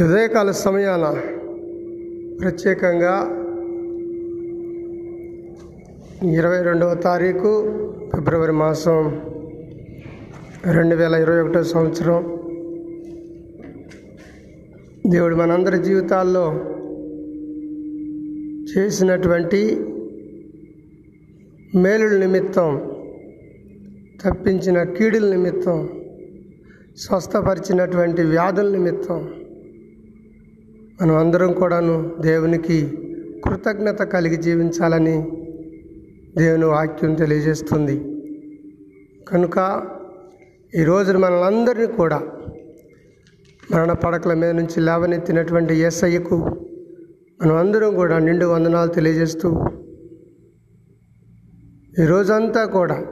ఉదయకాల సమయాన ప్రత్యేకంగా ఇరవై రెండవ తారీఖు ఫిబ్రవరి మాసం రెండు వేల ఇరవై ఒకటో సంవత్సరం. దేవుడు మనందరి జీవితాల్లో చేసినటువంటి మేలుల నిమిత్తం తప్పించిన కీడుల నిమిత్తం స్వస్థపరిచినటువంటి వ్యాధుల నిమిత్తం మనం అందరం కూడాను దేవునికి కృతజ్ఞత కలిగి జీవించాలని దేవుని వాక్యం తెలియజేస్తుంది. కనుక ఈ రోజున మనలందరినీ కూడా మరణ పడకల మీద నుంచి లేవనెత్తినటువంటి ఎస్ఐకు మనం అందరం కూడా నిండు వందనాలు తెలియజేస్తూ ఈ రోజంతా కూడా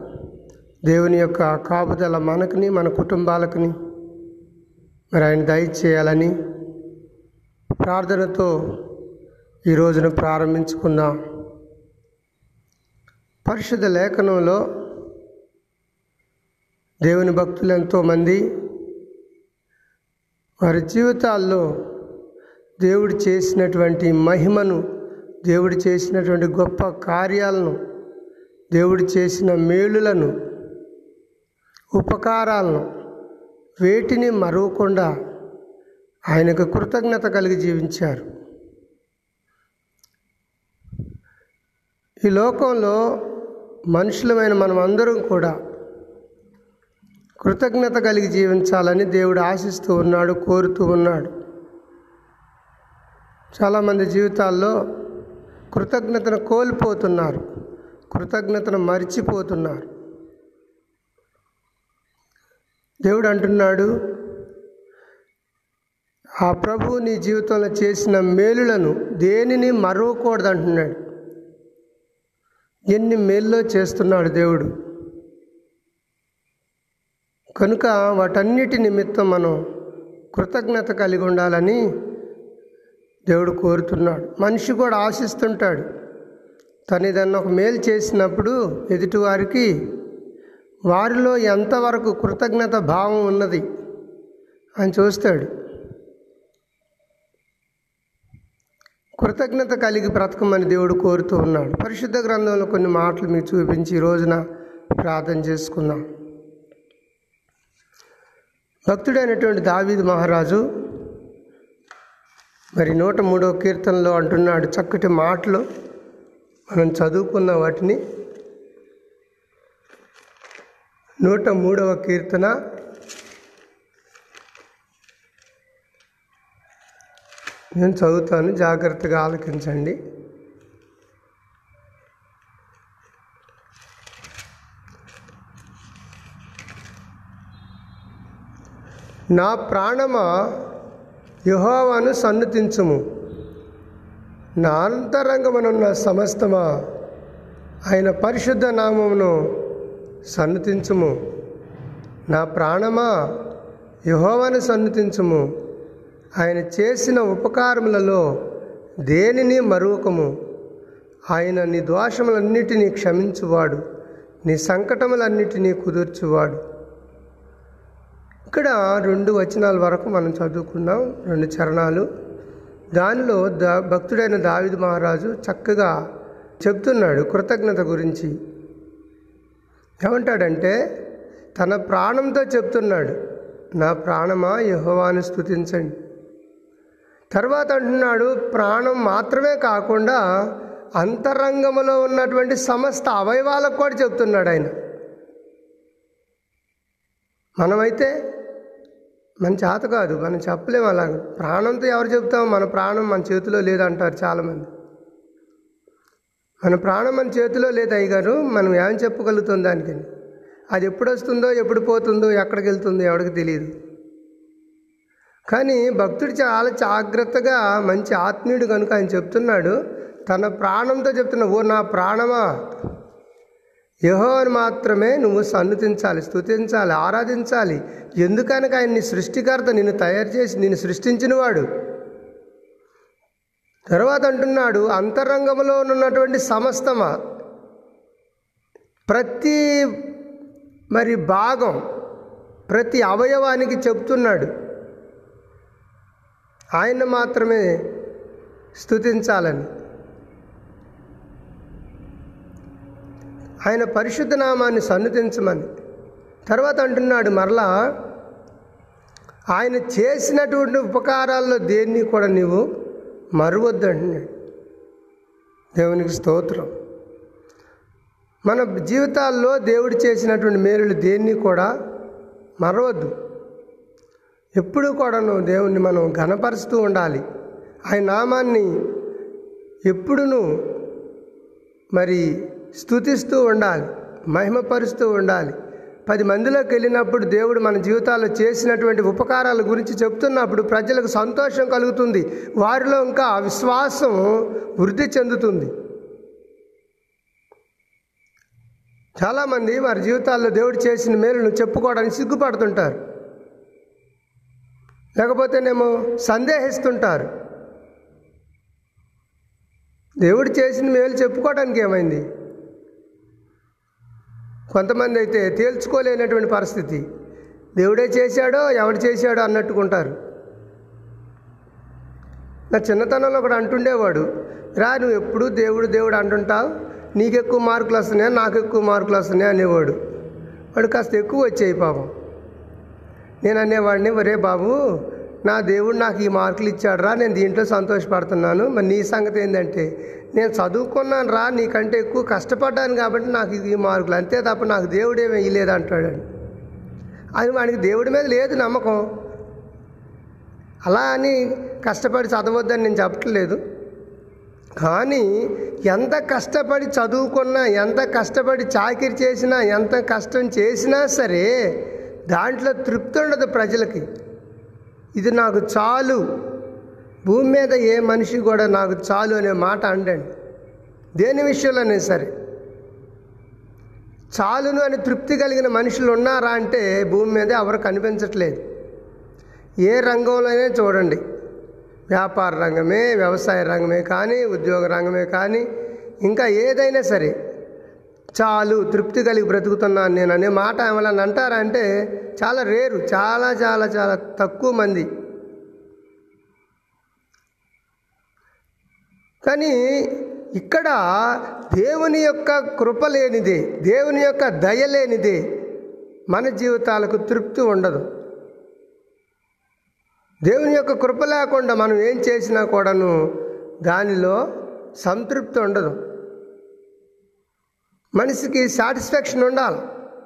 దేవుని యొక్క కాపుదల మనకుని మన కుటుంబాలకుని మరి ఆయన దయచేయాలని ప్రార్థనతో ఈ రోజున ప్రారంభించుకుందాం. పరిశుద్ధ లేఖనంలో దేవుని భక్తులు ఎంతోమంది వారి జీవితాల్లో దేవుడు చేసినటువంటి మహిమను దేవుడు చేసినటువంటి గొప్ప కార్యాలను దేవుడు చేసిన మేలులను ఉపకారాలను వేటిని మరవకుండా ఆయనకు కృతజ్ఞత కలిగి జీవించారు. ఈ లోకంలో మనుషులమైన మనం అందరం కూడా కృతజ్ఞత కలిగి జీవించాలని దేవుడు ఆశిస్తూ ఉన్నాడు కోరుతూ ఉన్నాడు. చాలామంది జీవితాల్లో కృతజ్ఞతను కోల్పోతున్నారు కృతజ్ఞతను మరిచిపోతున్నారు. దేవుడు అంటున్నాడు ఆ ప్రభువు నీ జీవితంలో చేసిన మేలులను దేనిని మరవకూడదు అంటున్నాడు ఎన్ని మేల్లో చేస్తున్నాడు దేవుడు? కనుక వాటన్నిటి నిమిత్తం మనం కృతజ్ఞత కలిగి ఉండాలని దేవుడు కోరుతున్నాడు. మనిషి కూడా ఆశిస్తుంటాడు. తను ఏదన్నా ఒక మేలు చేసినప్పుడు ఎదుటివారికి వారిలో ఎంతవరకు కృతజ్ఞత భావం ఉన్నది అని చూస్తాడు. కృతజ్ఞత కలిగి బ్రతకమని దేవుడు కోరుతూ ఉన్నాడు. పరిశుద్ధ గ్రంథంలో కొన్ని మాటలు మీకు చూపించి ఈ రోజున ప్రార్థన చేసుకుందాం. భక్తుడైనటువంటి దావీద్ మహారాజు మరి నూట మూడో కీర్తనలో అంటున్నాడు చక్కటి మాటలు. మనం చదువుకున్న వాటిని నూట మూడవ కీర్తన నేను చదువుతాను. జాగ్రత్తగా ఆలకించండి. నా ప్రాణమా యుహోవాను సన్నతించుము. నా అంతరంగమనున్న సమస్తమా ఆయన పరిశుద్ధ నామమును సన్నతించుము. నా ప్రాణమా యహోవాను సన్నతించుము. ఆయన చేసిన ఉపకారములలో దేనిని మరువకము ఆయన నీ దోషములన్నిటినీ క్షమించువాడు నీ సంకటములన్నిటినీ కుదుర్చువాడు. ఇక్కడ రెండు వచనాల వరకు మనం చదువుకున్నాం రెండు చరణాలు. దానిలో దా భక్తుడైన దావిద్ మహారాజు చక్కగా చెప్తున్నాడు కృతజ్ఞత గురించి. ఏమంటాడంటే తన ప్రాణంతో చెప్తున్నాడు నా ప్రాణమా? యహోవాను స్థుతించండి తర్వాత అంటున్నాడు ప్రాణం మాత్రమే కాకుండా అంతరంగంలో ఉన్నటువంటి సమస్త అవయవాలకు కూడా చెప్తున్నాడు ఆయన. మనమైతే మన చేత కాదు మనం చెప్పలేము అలాగ. ప్రాణంతో ఎవరు చెప్తాం మన ప్రాణం మన చేతిలో లేదంటారు చాలామంది. మన ప్రాణం మన చేతిలో లేదు అయ్యగారు మనం ఏం చెప్పగలుగుతాం దానికని? అది ఎప్పుడు వస్తుందో ఎప్పుడు పోతుందో ఎక్కడికి వెళ్తుందో ఎవరికి తెలియదు. కానీ భక్తుడు చాలా జాగ్రత్తగా మంచి ఆత్మీయుడు కనుక ఆయన చెప్తున్నాడు. తన ప్రాణంతో చెప్తున్నా ఓ నా ప్రాణమా? యహోని మాత్రమే నువ్వు సన్నుతించాలి స్తుతించాలి ఆరాధించాలి. ఎందుకనక ఆయన నీ సృష్టికర్త నిన్ను తయారు చేసి నిన్ను సృష్టించినవాడు తర్వాత అంటున్నాడు అంతరంగంలో ఉన్నటువంటి సమస్తమా? ప్రతి మరి భాగం ప్రతి అవయవానికి చెప్తున్నాడు. ఆయన మాత్రమే స్తుతించాలని. ఆయన పరిశుద్ధ నామాన్ని సన్నుతించమని. తర్వాత అంటున్నాడు మరలా ఆయన చేసినటువంటి ఉపకారాల్లో దేన్ని కూడా నీవు మరువద్దు అంటున్నాడు. దేవునికి స్తోత్రం. మన జీవితాల్లో దేవుడు చేసినటువంటి మేలులు దేన్ని కూడా మరవద్దు. ఎప్పుడు కూడాను దేవుణ్ణి మనం ఘనపరుస్తూ ఉండాలి. ఆయన నామాన్ని ఎప్పుడును మరి స్థుతిస్తూ ఉండాలి మహిమపరుస్తూ ఉండాలి. పది మందిలోకి వెళ్ళినప్పుడు దేవుడు మన జీవితాల్లో చేసినటువంటి ఉపకారాల గురించి చెప్తున్నప్పుడు ప్రజలకు సంతోషం కలుగుతుంది. వారిలో ఇంకా విశ్వాసం వృద్ధి చెందుతుంది. చాలామంది వారి జీవితాల్లో దేవుడు చేసిన మేలును చెప్పుకోవడానికి సిగ్గుపడుతుంటారు. లేకపోతేనేమో సందేహిస్తుంటారు. దేవుడు చేసిన మేలు చెప్పుకోవడానికి ఏమైంది? కొంతమంది అయితే తేల్చుకోలేనటువంటి పరిస్థితి. దేవుడే చేశాడో ఎవడు చేశాడో అన్నట్టుకుంటారు. నా చిన్నతనంలో ఒకడు అంటుండేవాడు రా నువ్వు ఎప్పుడు దేవుడు దేవుడు అంటుంటావు? నీకు ఎక్కువ మార్కులు వస్తున్నాయా నాకు ఎక్కువ మార్కులు వస్తున్నాయా? అనేవాడు. వాడు కాస్త ఎక్కువ వచ్చాయి పాపం. నేను అనేవాడిని ఒరే బాబు నా దేవుడు నాకు ఈ మార్కులు ఇచ్చాడురా నేను దీంట్లో సంతోషపడుతున్నాను. మరి నీ సంగతి ఏంటంటే నేను చదువుకున్నాను రా నీకంటే ఎక్కువ కష్టపడ్డాను కాబట్టి నాకు ఇది ఈ మార్కులు. అంతే తప్ప నాకు దేవుడు ఏమీ ఇయ్యలేదు అంటాడు. అది వాడికి దేవుడి మీద లేదు నమ్మకం. అలా అని కష్టపడి చదవద్దని నేను చెప్పట్లేదు. కానీ ఎంత కష్టపడి చదువుకున్నా ఎంత కష్టపడి చాకిరి చేసినా ఎంత కష్టం చేసినా సరే దాంట్లో తృప్తి ఉండదు ప్రజలకి. ఇది నాకు చాలు. భూమి మీద ఏ మనిషి కూడా నాకు చాలు అనే మాట అండండి దేని విషయంలోనే సరే. చాలును అని తృప్తి కలిగిన మనుషులు ఉన్నారా అంటే భూమి మీద ఎవరు కనిపించట్లేదు. ఏ రంగంలోనే చూడండి. వ్యాపార రంగమే వ్యవసాయ రంగమే కానీ ఉద్యోగ రంగమే కానీ ఇంకా ఏదైనా సరే చాలు తృప్తి కలిగి బ్రతుకుతున్నాను నేను అనే మాట ఏమైనా అంటారా అంటే చాలా రేరు చాలా చాలా చాలా తక్కువ మంది. కానీ ఇక్కడ దేవుని యొక్క కృప లేనిదే దేవుని యొక్క దయ లేనిదే మన జీవితాలకు తృప్తి ఉండదు. దేవుని యొక్క కృప లేకుండా మనం ఏం చేసినా కూడాను దానిలో సంతృప్తి ఉండదు. మనిషికి సాటిస్ఫాక్షన్ ఉండాలి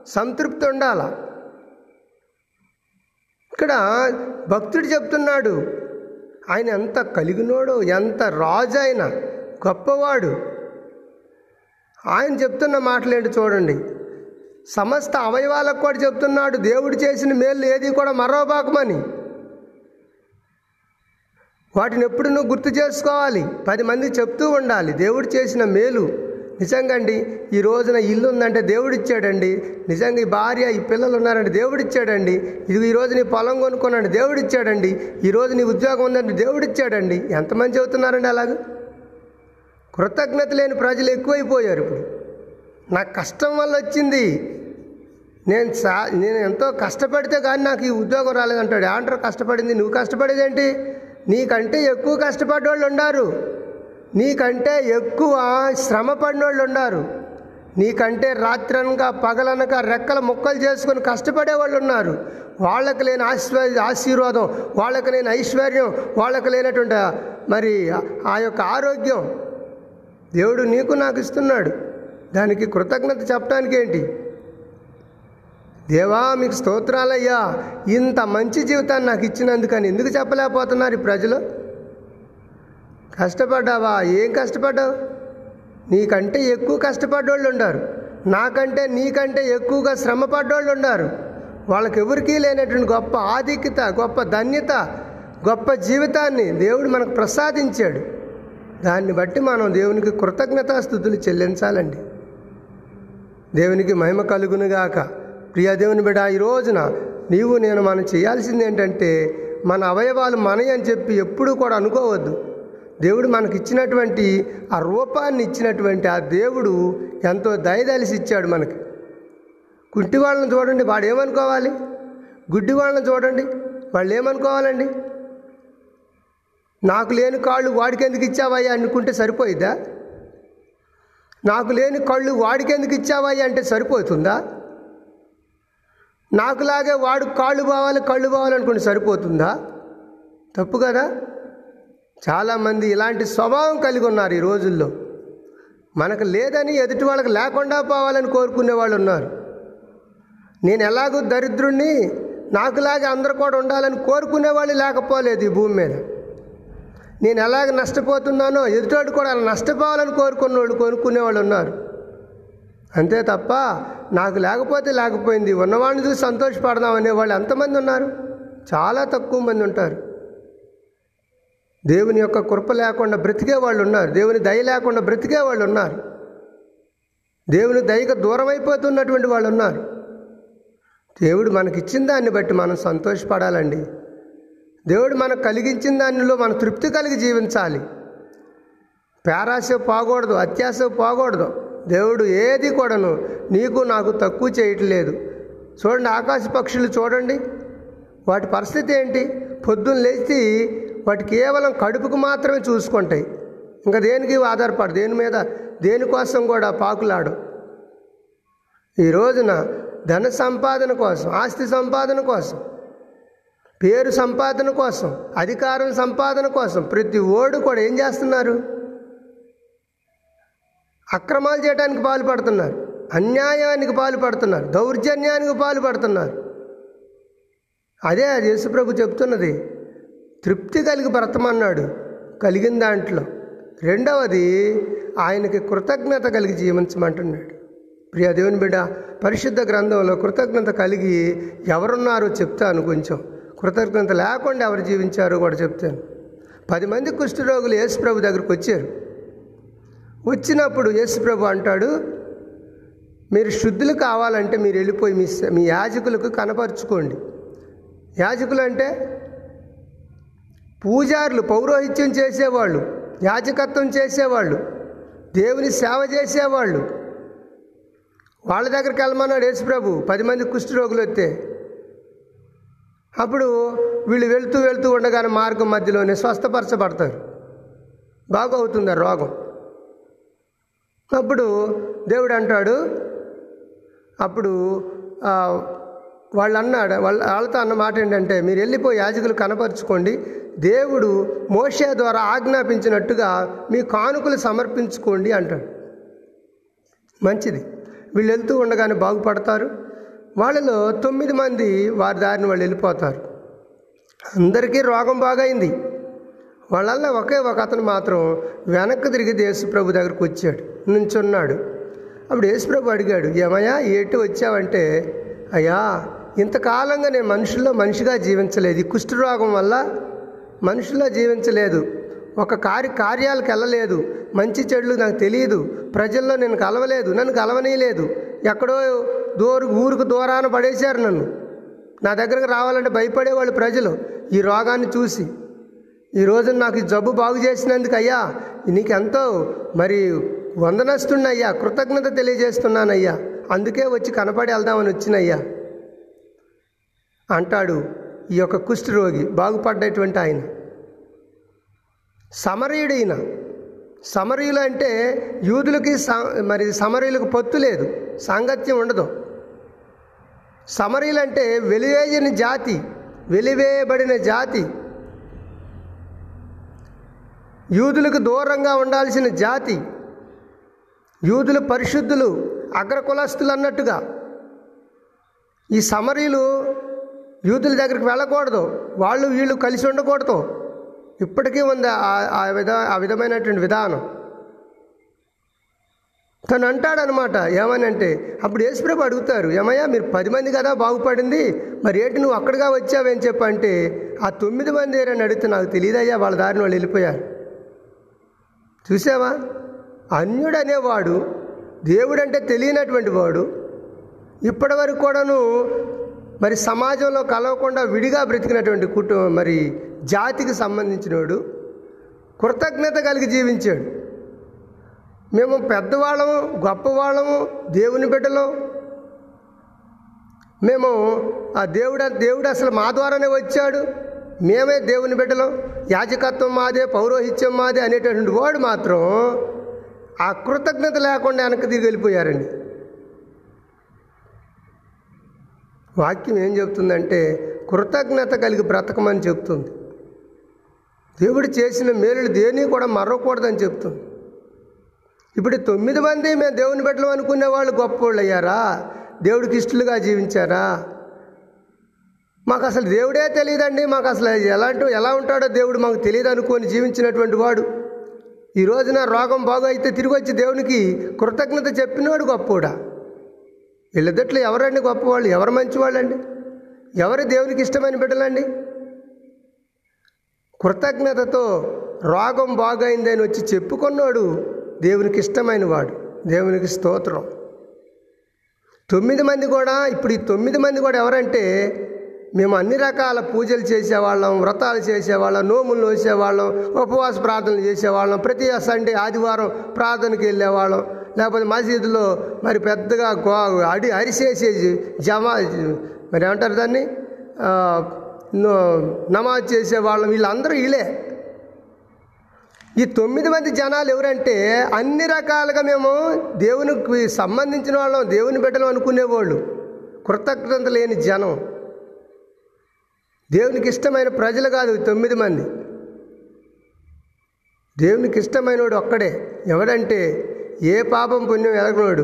సంతృప్తి ఉండాలి. ఇక్కడ భక్తుడు చెప్తున్నాడు ఆయన ఎంత కలిగినోడు ఎంత రాజు ఆయన గొప్పవాడు. ఆయన చెప్తున్న మాటలేంటి చూడండి. సమస్త అవయవాలకు కూడా చెప్తున్నాడు దేవుడు చేసిన మేలు ఏది కూడా మరోబాకమని వాటిని ఎప్పుడు నువ్వు గుర్తు చేసుకోవాలి? పది మంది చెప్తూ ఉండాలి దేవుడు చేసిన మేలు. నిజంగా అండి ఈ రోజున ఇల్లు ఉందంటే దేవుడు ఇచ్చాడండి నిజంగా ఈ భార్య ఈ పిల్లలు ఉన్నారంటే దేవుడు ఇచ్చాడండి ఇది ఈ రోజు నీ పొలం కొనుక్కున్నాడు దేవుడు ఇచ్చాడండి ఈ రోజు నీ ఉద్యోగం ఉందంటే దేవుడు ఇచ్చాడండి ఎంతమంది చెబుతున్నారండి అలాగ? కృతజ్ఞత లేని ప్రజలు ఎక్కువైపోయారు ఇప్పుడు. నాకు కష్టం వల్ల వచ్చింది. నేను సా నేను ఎంతో కష్టపడితే కానీ నాకు ఈ ఉద్యోగం రాలేదంటాడు. ఆంటర్ కష్టపడింది నువ్వు కష్టపడేదేంటి? నీకంటే ఎక్కువ కష్టపడ్డోళ్ళు ఉన్నారు నీకంటే ఎక్కువ శ్రమ పడినోళ్ళు ఉన్నారు. నీకంటే రాత్రనక పగలనక రెక్కల ముక్కలు చేసుకొని కష్టపడే వాళ్ళు ఉన్నారు. వాళ్ళకి లేని ఆశ్వ ఆశీర్వాదం వాళ్ళకు లేని ఐశ్వర్యం వాళ్ళకి లేనటువంటి మరి ఆ యొక్క ఆరోగ్యం దేవుడు నీకు నాకు ఇస్తున్నాడు. దానికి కృతజ్ఞత చెప్పడానికి ఏంటి? దేవా మీకు స్తోత్రాలయ్యా. ఇంత మంచి జీవితాన్ని నాకు ఇచ్చినందుకని ఎందుకు చెప్పలేకపోతున్నారు ఈ ప్రజలు? కష్టపడ్డావా? ఏం కష్టపడ్డావు? నీకంటే ఎక్కువ కష్టపడ్డోళ్ళు ఉన్నారు నాకంటే నీకంటే ఎక్కువగా శ్రమ పడ్డోళ్ళు ఉన్నారు వాళ్ళకి ఎవరికీ లేనటువంటి గొప్ప ఆధిక్యత గొప్ప ధన్యత గొప్ప జీవితాన్ని దేవుడు మనకు ప్రసాదించాడు. దాన్ని బట్టి మనం దేవునికి కృతజ్ఞతాస్థుతులు చెల్లించాలండి. దేవునికి మహిమ కలుగునుగాక ప్రియ దేవుని బిడ్డ ఈ రోజున నీవు నేను మనం చేయాల్సింది ఏంటంటే మన అవయవాలు మనయని అని చెప్పి ఎప్పుడూ కూడా అనుకోవద్దు. దేవుడు మనకి ఇచ్చినటువంటి ఆ రూపాన్ని ఇచ్చినటువంటి ఆ దేవుడు ఎంతో దయదలిసి ఇచ్చాడు మనకి. కుంటి వాళ్ళని చూడండి వాడు ఏమనుకోవాలి గుడ్డి వాళ్ళని చూడండి వాళ్ళు ఏమనుకోవాలండి నాకు లేని కాళ్ళు వాడికి ఎందుకు ఇచ్చావయ్యా అనుకుంటే సరిపోయిద్దా? నాకు లేని కళ్ళు వాడికి ఎందుకు ఇచ్చావయ్యా అంటే సరిపోతుందా? నాకులాగే వాడు కాళ్ళు బావాలి కళ్ళు బావాలనుకుంటే సరిపోతుందా? తప్పు కదా? చాలామంది ఇలాంటి స్వభావం కలిగి ఉన్నారు ఈ రోజుల్లో. మనకు లేదని ఎదుటి వాళ్ళకి లేకుండా పోవాలని కోరుకునే వాళ్ళు ఉన్నారు. నేను ఎలాగో దరిద్రుణ్ణి నాకులాగే అందరు కూడా ఉండాలని కోరుకునే వాళ్ళు లేకపోలేదు ఈ భూమి మీద. నేను ఎలాగ నష్టపోతున్నానో ఎదుటోడు కూడా అలా నష్టపోవాలని కోరుకున్న వాళ్ళు కోరుకునే వాళ్ళు ఉన్నారు. అంతే తప్ప నాకు లేకపోతే లేకపోయింది. ఉన్నవాడిని చూసి సంతోషపడదాం అనేవాళ్ళు ఎంతమంది ఉన్నారు? చాలా తక్కువ మంది ఉంటారు. దేవుని యొక్క కృప లేకుండా బ్రతికే వాళ్ళు ఉన్నారు. దేవుని దయ లేకుండా బ్రతికే వాళ్ళు ఉన్నారు. దేవుని దయకు దూరం అయిపోతున్నటువంటి వాళ్ళు ఉన్నారు. దేవుడు మనకిచ్చిన దాన్ని బట్టి మనం సంతోషపడాలండి. దేవుడు మనకు కలిగించిన దానిలో మనం తృప్తి కలిగి జీవించాలి. పేరాశ పోకూడదు అత్యాశ పోకూడదు. దేవుడు ఏది కూడాను నీకు నాకు తక్కువ చేయట్లేదు. చూడండి ఆకాశ పక్షులు చూడండి. వాటి పరిస్థితి ఏంటి? పొద్దున్న లేచి వాటి కేవలం కడుపుకు మాత్రమే చూసుకుంటాయి. ఇంకా దేనికి ఆధారపడు దేని మీద దేనికోసం కూడా పాకులాడు. ఈ రోజున ధన సంపాదన కోసం ఆస్తి సంపాదన కోసం పేరు సంపాదన కోసం అధికారం సంపాదన కోసం ప్రతి ఓడు కూడా ఏం చేస్తున్నారు? అక్రమాలు చేయడానికి పాల్పడుతున్నారు. అన్యాయానికి పాల్పడుతున్నారు. దౌర్జన్యానికి పాల్పడుతున్నారు. అదే అది యేసుప్రభు చెప్తున్నది. తృప్తి కలిగి బ్రతమన్నాడు కలిగిన దాంట్లో. రెండవది ఆయనకి కృతజ్ఞత కలిగి జీవించమంటున్నాడు. ప్రియ దేవుని బిడ్డ పరిశుద్ధ గ్రంథంలో కృతజ్ఞత కలిగి ఎవరున్నారో చెప్తాను కొంచెం. కృతజ్ఞత లేకుండా ఎవరు జీవించారో కూడా చెప్తాను. పది మంది కుష్ఠరోగులు యేసుప్రభు దగ్గరికి వచ్చారు. వచ్చినప్పుడు యేసుప్రభు అంటాడు మీరు శుద్ధులు కావాలంటే మీరు వెళ్ళిపోయి మీ మీ యాజకులకు కనపరుచుకోండి. యాజకులు అంటే పూజారులు పౌరోహిత్యం చేసేవాళ్ళు యాజకత్వం చేసేవాళ్ళు దేవుని సేవ చేసేవాళ్ళు. వాళ్ళ దగ్గరికి వెళ్ళమన్నాడు యేసుప్రభు పది మంది కుష్ఠరోగులు వస్తే అప్పుడు వీళ్ళు వెళ్తూ వెళ్తూ ఉండగానే మార్గం మధ్యలోనే స్వస్థపరచబడతారు. బాగవుతుంది ఆ రోగం. అప్పుడు దేవుడు అంటాడు అప్పుడు వాళ్ళు అన్నాడు వాళ్ళ వాళ్ళతో అన్న మాట ఏంటంటే మీరు వెళ్ళిపోయి యాజకులు కనపరుచుకోండి. దేవుడు మోషే ద్వారా ఆజ్ఞాపించినట్టుగా మీ కానుకలు సమర్పించుకోండి అంటాడు. మంచిది. వీళ్ళు వెళ్తూ ఉండగానే బాగుపడతారు. వాళ్ళలో తొమ్మిది మంది వారి దారిని వాళ్ళు వెళ్ళిపోతారు. అందరికీ రోగం బాగైంది. వాళ్ళల్లో ఒకే ఒక అతను మాత్రం వెనక్కి తిరిగి యేసుప్రభు దగ్గరకు వచ్చాడు. నుంచున్నాడు. అప్పుడు యేసుప్రభు అడిగాడు ఏమయ్యా ఏటి వచ్చావంటే అయ్యా ఇంతకాలంగా నేను మనుషుల్లో మనిషిగా జీవించలేదు. ఈ కుష్ఠరోగం వల్ల మనుషుల్లో జీవించలేదు. ఒక కార్య కార్యాలకు వెళ్ళలేదు. మంచి చెడులు నాకు తెలియదు. ప్రజల్లో నేను కలవలేదు. నన్ను కలవనీయలేదు. ఎక్కడో దూరు ఊరుకు దూరాన పడేశారు నన్ను. నా దగ్గరకు రావాలంటే భయపడేవాళ్ళు ప్రజలు. ఈ రోగాన్ని చూసి ఈ రోజు నాకు ఈ జబ్బు బాగు చేసినందుకు అయ్యా నీకెంతో మరి వందనస్తున్నయ్యా కృతజ్ఞత తెలియజేస్తున్నానయ్యా. అందుకే వచ్చి కనపడి వెళ్దామని వచ్చినయ్యా. అంటాడు ఈ యొక్క కుష్ఠరోగి బాగుపడ్డటువంటి ఆయన. సమరీయుడైన సమరీయులు అంటే యూదులకి స- మరి సమరీయులకు పొత్తు లేదు సాంగత్యం ఉండదు. సమరీలు అంటే వెలివేయని జాతి వెలివేయబడిన జాతి. యూదులకు దూరంగా ఉండాల్సిన జాతి. యూదులు పరిశుద్ధులు అగ్రకులస్తులు అన్నట్టుగా. ఈ సమరీలు యూదుల దగ్గరికి వెళ్ళకూడదు. వాళ్ళు వీళ్ళు కలిసి ఉండకూడదు. ఇప్పటికీ ఉంది ఆ- విధ ఆ విధమైనటువంటి విధానం. తను అంటాడనమాట ఏమని అంటే అప్పుడు యేసుప్రభు అడుగుతారు ఏమయ్యా మీరు పది మంది కదా బాగుపడింది మరి ఏంటి నువ్వు అక్కడగా వచ్చావేం చెప్పంటే ఆ తొమ్మిది మంది ఏరని అడిగితే నాకు తెలియదయ్యా వాళ్ళ దారిని వాళ్ళు వెళ్ళిపోయారు. చూసావా? అన్యుడు అనేవాడు దేవుడంటే తెలియనటువంటి వాడు. ఇప్పటి వరకు కూడాను మరి సమాజంలో కలవకుండా విడిగా బ్రతికినటువంటి కుటుంబం మరి జాతికి సంబంధించినోడు కృతజ్ఞత కలిగి జీవించాడు. మేము పెద్దవాళ్ళము గొప్పవాళ్ళము దేవుని బిడ్డలం. మేము ఆ దేవుడు దేవుడు అసలు మా ద్వారానే వచ్చాడు. మేమే దేవుని బిడ్డలం. యాజకత్వం మాదే పౌరోహిత్యం మాదే అనేటటువంటి వాడు మాత్రం ఆ కృతజ్ఞత లేకుండా వెనక్కి తిరిగి వెళ్ళిపోయారండి. వాక్యం ఏం చెప్తుందంటే కృతజ్ఞత కలిగి బ్రతకమని చెప్తుంది. దేవుడు చేసిన మేలులు దేని కూడా మరవకూడదని చెప్తుంది. ఇప్పుడు తొమ్మిది మంది మేము దేవుని బిడ్డలు అనుకునే వాళ్ళు గొప్పవాళ్ళు అయ్యారా దేవుడికి ఇష్టలుగా జీవించారా? మాకు అసలు దేవుడే తెలియదండి. మాకు అసలు ఎలాంటి ఎలా ఉంటాడో దేవుడు మాకు తెలియదు అనుకొని జీవించినటువంటి వాడు. ఈ రోజున రోగం బాగు అయితే తిరిగి వచ్చి దేవునికి కృతజ్ఞత చెప్పినవాడు గొప్పోడా? వీళ్ళిద్దట్లో ఎవరండి గొప్పవాళ్ళు? ఎవరు మంచివాళ్ళండి? ఎవరు దేవునికి ఇష్టమైన బిడ్డలండి? కృతజ్ఞతతో రోగం బాగైందని వచ్చి చెప్పుకున్నాడు దేవునికి ఇష్టమైన వాడు దేవునికి స్తోత్రం. తొమ్మిది మంది కూడా ఇప్పుడు ఈ తొమ్మిది మంది కూడా ఎవరంటే మేము అన్ని రకాల పూజలు చేసేవాళ్ళం వ్రతాలు చేసేవాళ్ళం నోములు నోసేవాళ్ళం ఉపవాస ప్రార్థనలు చేసేవాళ్ళం ప్రతి సండే ఆదివారం ప్రార్థనకి వెళ్ళేవాళ్ళం. లేకపోతే మసీదులో మరి పెద్దగా గో అడి అరిసేసేసి జమా మరి ఏమంటారు దాన్ని? నమాజ్ చేసే వాళ్ళం వీళ్ళందరూ వీళ్ళే. ఈ తొమ్మిది మంది జనాలు ఎవరంటే అన్ని రకాలుగా మేము దేవునికి సంబంధించిన వాళ్ళం దేవుని బిడ్డలు అనుకునేవాళ్ళు. కృతజ్ఞత లేని జనం. దేవునికి ఇష్టమైన ప్రజలు కాదు తొమ్మిది మంది. దేవునికి ఇష్టమైనవాడు ఒక్కడే. ఎవడంటే ఏ పాపం పుణ్యం ఎరగనోడు?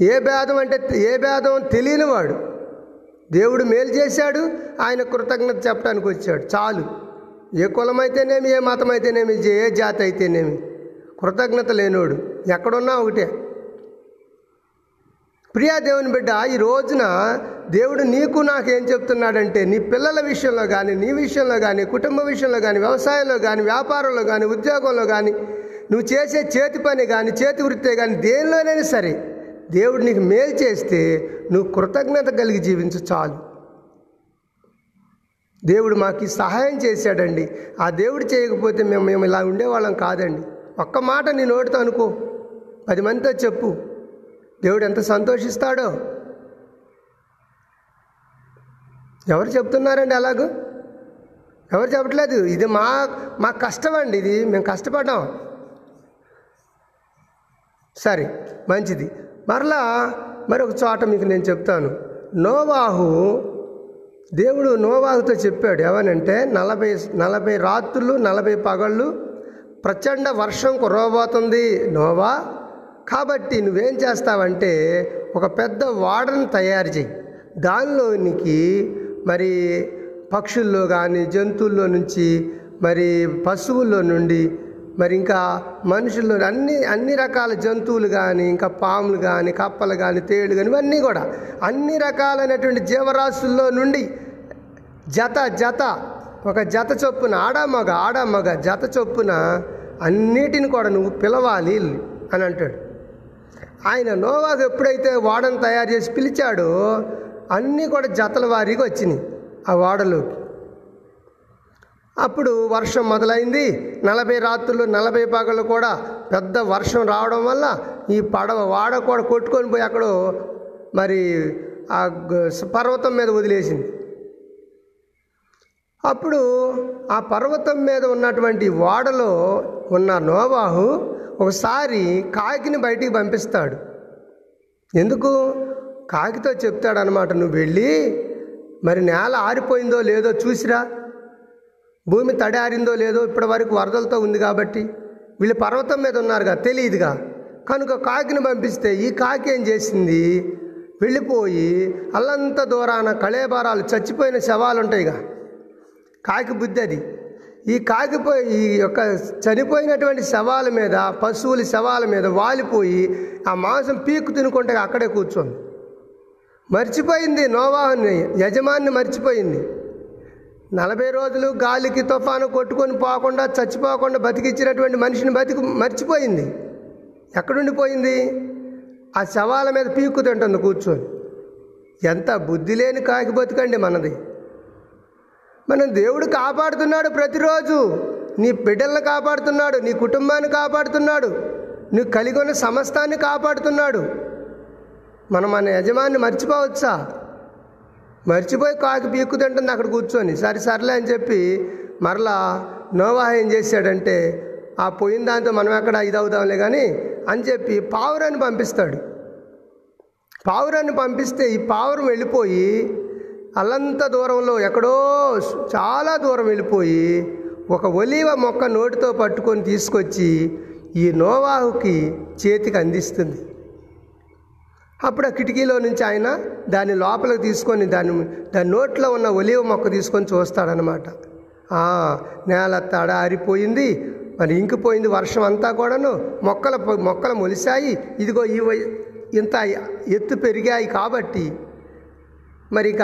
ఏ భేదం అంటే ఏ భేదం తెలియనివాడు దేవుడు మేలు చేశాడు ఆయన కృతజ్ఞత చెప్పడానికి వచ్చాడు. చాలు. ఏ కులమైతేనేమి ఏ మతం అయితేనేమి ఏ జాతి అయితేనేమి? కృతజ్ఞత లేనోడు. ఎక్కడున్నా ఒకటే. ప్రియా దేవుని బిడ్డ ఈ రోజున దేవుడు నీకు నాకు ఏం చెప్తున్నాడంటే నీ పిల్లల విషయంలో కానీ నీ విషయంలో కానీ కుటుంబ విషయంలో కానీ వ్యవసాయంలో కానీ వ్యాపారంలో కానీ ఉద్యోగంలో కానీ నువ్వు చేసే చేతి పని కానీ చేతి వృత్తే కానీ దేనిలోనైనా సరే దేవుడు నీకు మేలు చేస్తే నువ్వు కృతజ్ఞత కలిగి జీవించు చాలు. దేవుడు మాకు సహాయం చేశాడండి. ఆ దేవుడు చేయకపోతే మేము మేము ఇలా ఉండేవాళ్ళం కాదండి. ఒక్క మాట నీ నోటితో అనుకో. పది మందితో చెప్పు. దేవుడు ఎంత సంతోషిస్తాడో. ఎవరు చెప్తున్నారండి అలాగూ? ఎవరు చెప్పట్లేదు? ఇది మా మా కష్టం అండి ఇది. మేము కష్టపడ్డాం. సరే మంచిది. మరలా మరొక చోట మీకు నేను చెప్తాను. నోవాహు దేవుడు నోవాహుతో చెప్పాడు ఏమనంటే నలభై నలభై రాత్రులు నలభై పగళ్ళు ప్రచండ వర్షం కురవబోతుంది నోవా. కాబట్టి నువ్వేం చేస్తావంటే ఒక పెద్ద వాడను తయారు చేయి దానిలోనికి మరి పక్షుల్లో కానీ జంతువుల్లో నుంచి మరి పశువుల్లో నుండి మరి ఇంకా మనుషుల్లో అన్ని అన్ని రకాల జంతువులు కానీ ఇంకా పాములు కానీ కప్పలు కానీ తేళ్ళు కానీ ఇవన్నీ కూడా అన్ని రకాలైనటువంటి జీవరాశుల్లో నుండి జత జత ఒక జత చొప్పున ఆడామగ ఆడమగ జత చొప్పున అన్నిటిని కూడా నువ్వు పిలవాలి అని అంటాడు. ఆయన నోవాకు ఎప్పుడైతే వాడను తయారు చేసి పిలిచాడో అన్నీ కూడా జతల వారీగా వచ్చినాయి ఆ వాడలోకి. అప్పుడు వర్షం మొదలైంది. నలభై రాత్రులు నలభై పగలు కూడా పెద్ద వర్షం రావడం వల్ల ఈ పడవ వాడ కూడా కొట్టుకొని పోయి అక్కడ మరి ఆ పర్వతం మీద వదిలేసింది. అప్పుడు ఆ పర్వతం మీద ఉన్నటువంటి ఓడలో ఉన్న నోవాహు ఒకసారి కాకిని బయటికి పంపిస్తాడు. ఎందుకు? కాకితో చెప్తాడనమాట నువ్వు వెళ్ళి మరి నేల ఆరిపోయిందో లేదో చూసిరా. భూమి తడారిందో లేదో ఇప్పటి వరకు వరదలతో ఉంది కాబట్టి వీళ్ళు పర్వతం మీద ఉన్నారుగా తెలియదుగా కనుక కాకిని పంపిస్తే ఈ కాకి ఏం చేసింది? వెళ్ళిపోయి అల్లంత దూరాన కళేబారాలు చచ్చిపోయిన శవాలు ఉంటాయిగా కాకి బుద్ధి అది. ఈ కాకిపోయి ఈ యొక్క చనిపోయినటువంటి శవాల మీద పశువుల శవాల మీద వాలిపోయి ఆ మాంసం పీకు తినుకుంటే అక్కడే కూర్చోంది. మర్చిపోయింది నోవాహుని యజమాన్ని మర్చిపోయింది. నలభై రోజులు గాలికి తుఫాను కొట్టుకొని పోకుండా చచ్చిపోకుండా బతికిచ్చినటువంటి మనిషిని బతికి మర్చిపోయింది. ఎక్కడుండిపోయింది? ఆ శవాల మీద పీక్కు తింటుంది కూర్చొని. ఎంత బుద్ధి లేని కాకి బతుకండి మనది. మనం దేవుడు కాపాడుతున్నాడు ప్రతిరోజు. నీ బిడ్డలను కాపాడుతున్నాడు నీ కుటుంబాన్ని కాపాడుతున్నాడు నువ్వు కలిగి ఉన్న సమస్తాన్ని కాపాడుతున్నాడు. మనం మన యజమాన్ని మర్చిపోవచ్చా? మర్చిపోయి కాకి పీక్కు తింటుంది అక్కడ కూర్చొని. సరే సర్లే అని చెప్పి మరలా నోవాహ ఏం చేశాడంటే ఆ పోయిన దాంతో మనం ఎక్కడ ఇది అవుదాంలే కానీ అని చెప్పి పావురాన్ని పంపిస్తాడు. పావురాన్ని పంపిస్తే ఈ పావురం వెళ్ళిపోయి అల్లంత దూరంలో ఎక్కడో చాలా దూరం వెళ్ళిపోయి ఒక ఒలీవ మొక్క నోటితో పట్టుకొని తీసుకొచ్చి ఈ నోవాహుకి చేతికి అందిస్తుంది. అప్పుడు ఆ కిటికీలో నుంచి ఆయన దాన్ని లోపలికి తీసుకొని దాని దాని నోట్లో ఉన్న ఒలివ మొక్క తీసుకొని చూస్తాడనమాట నేల తడ ఆరిపోయింది మరి ఇంకిపోయింది వర్షం అంతా కూడాను. మొక్కల మొక్కలు మొలిశాయి. ఇదిగో ఈ ఇంత ఎత్తు పెరిగాయి కాబట్టి మరి ఇక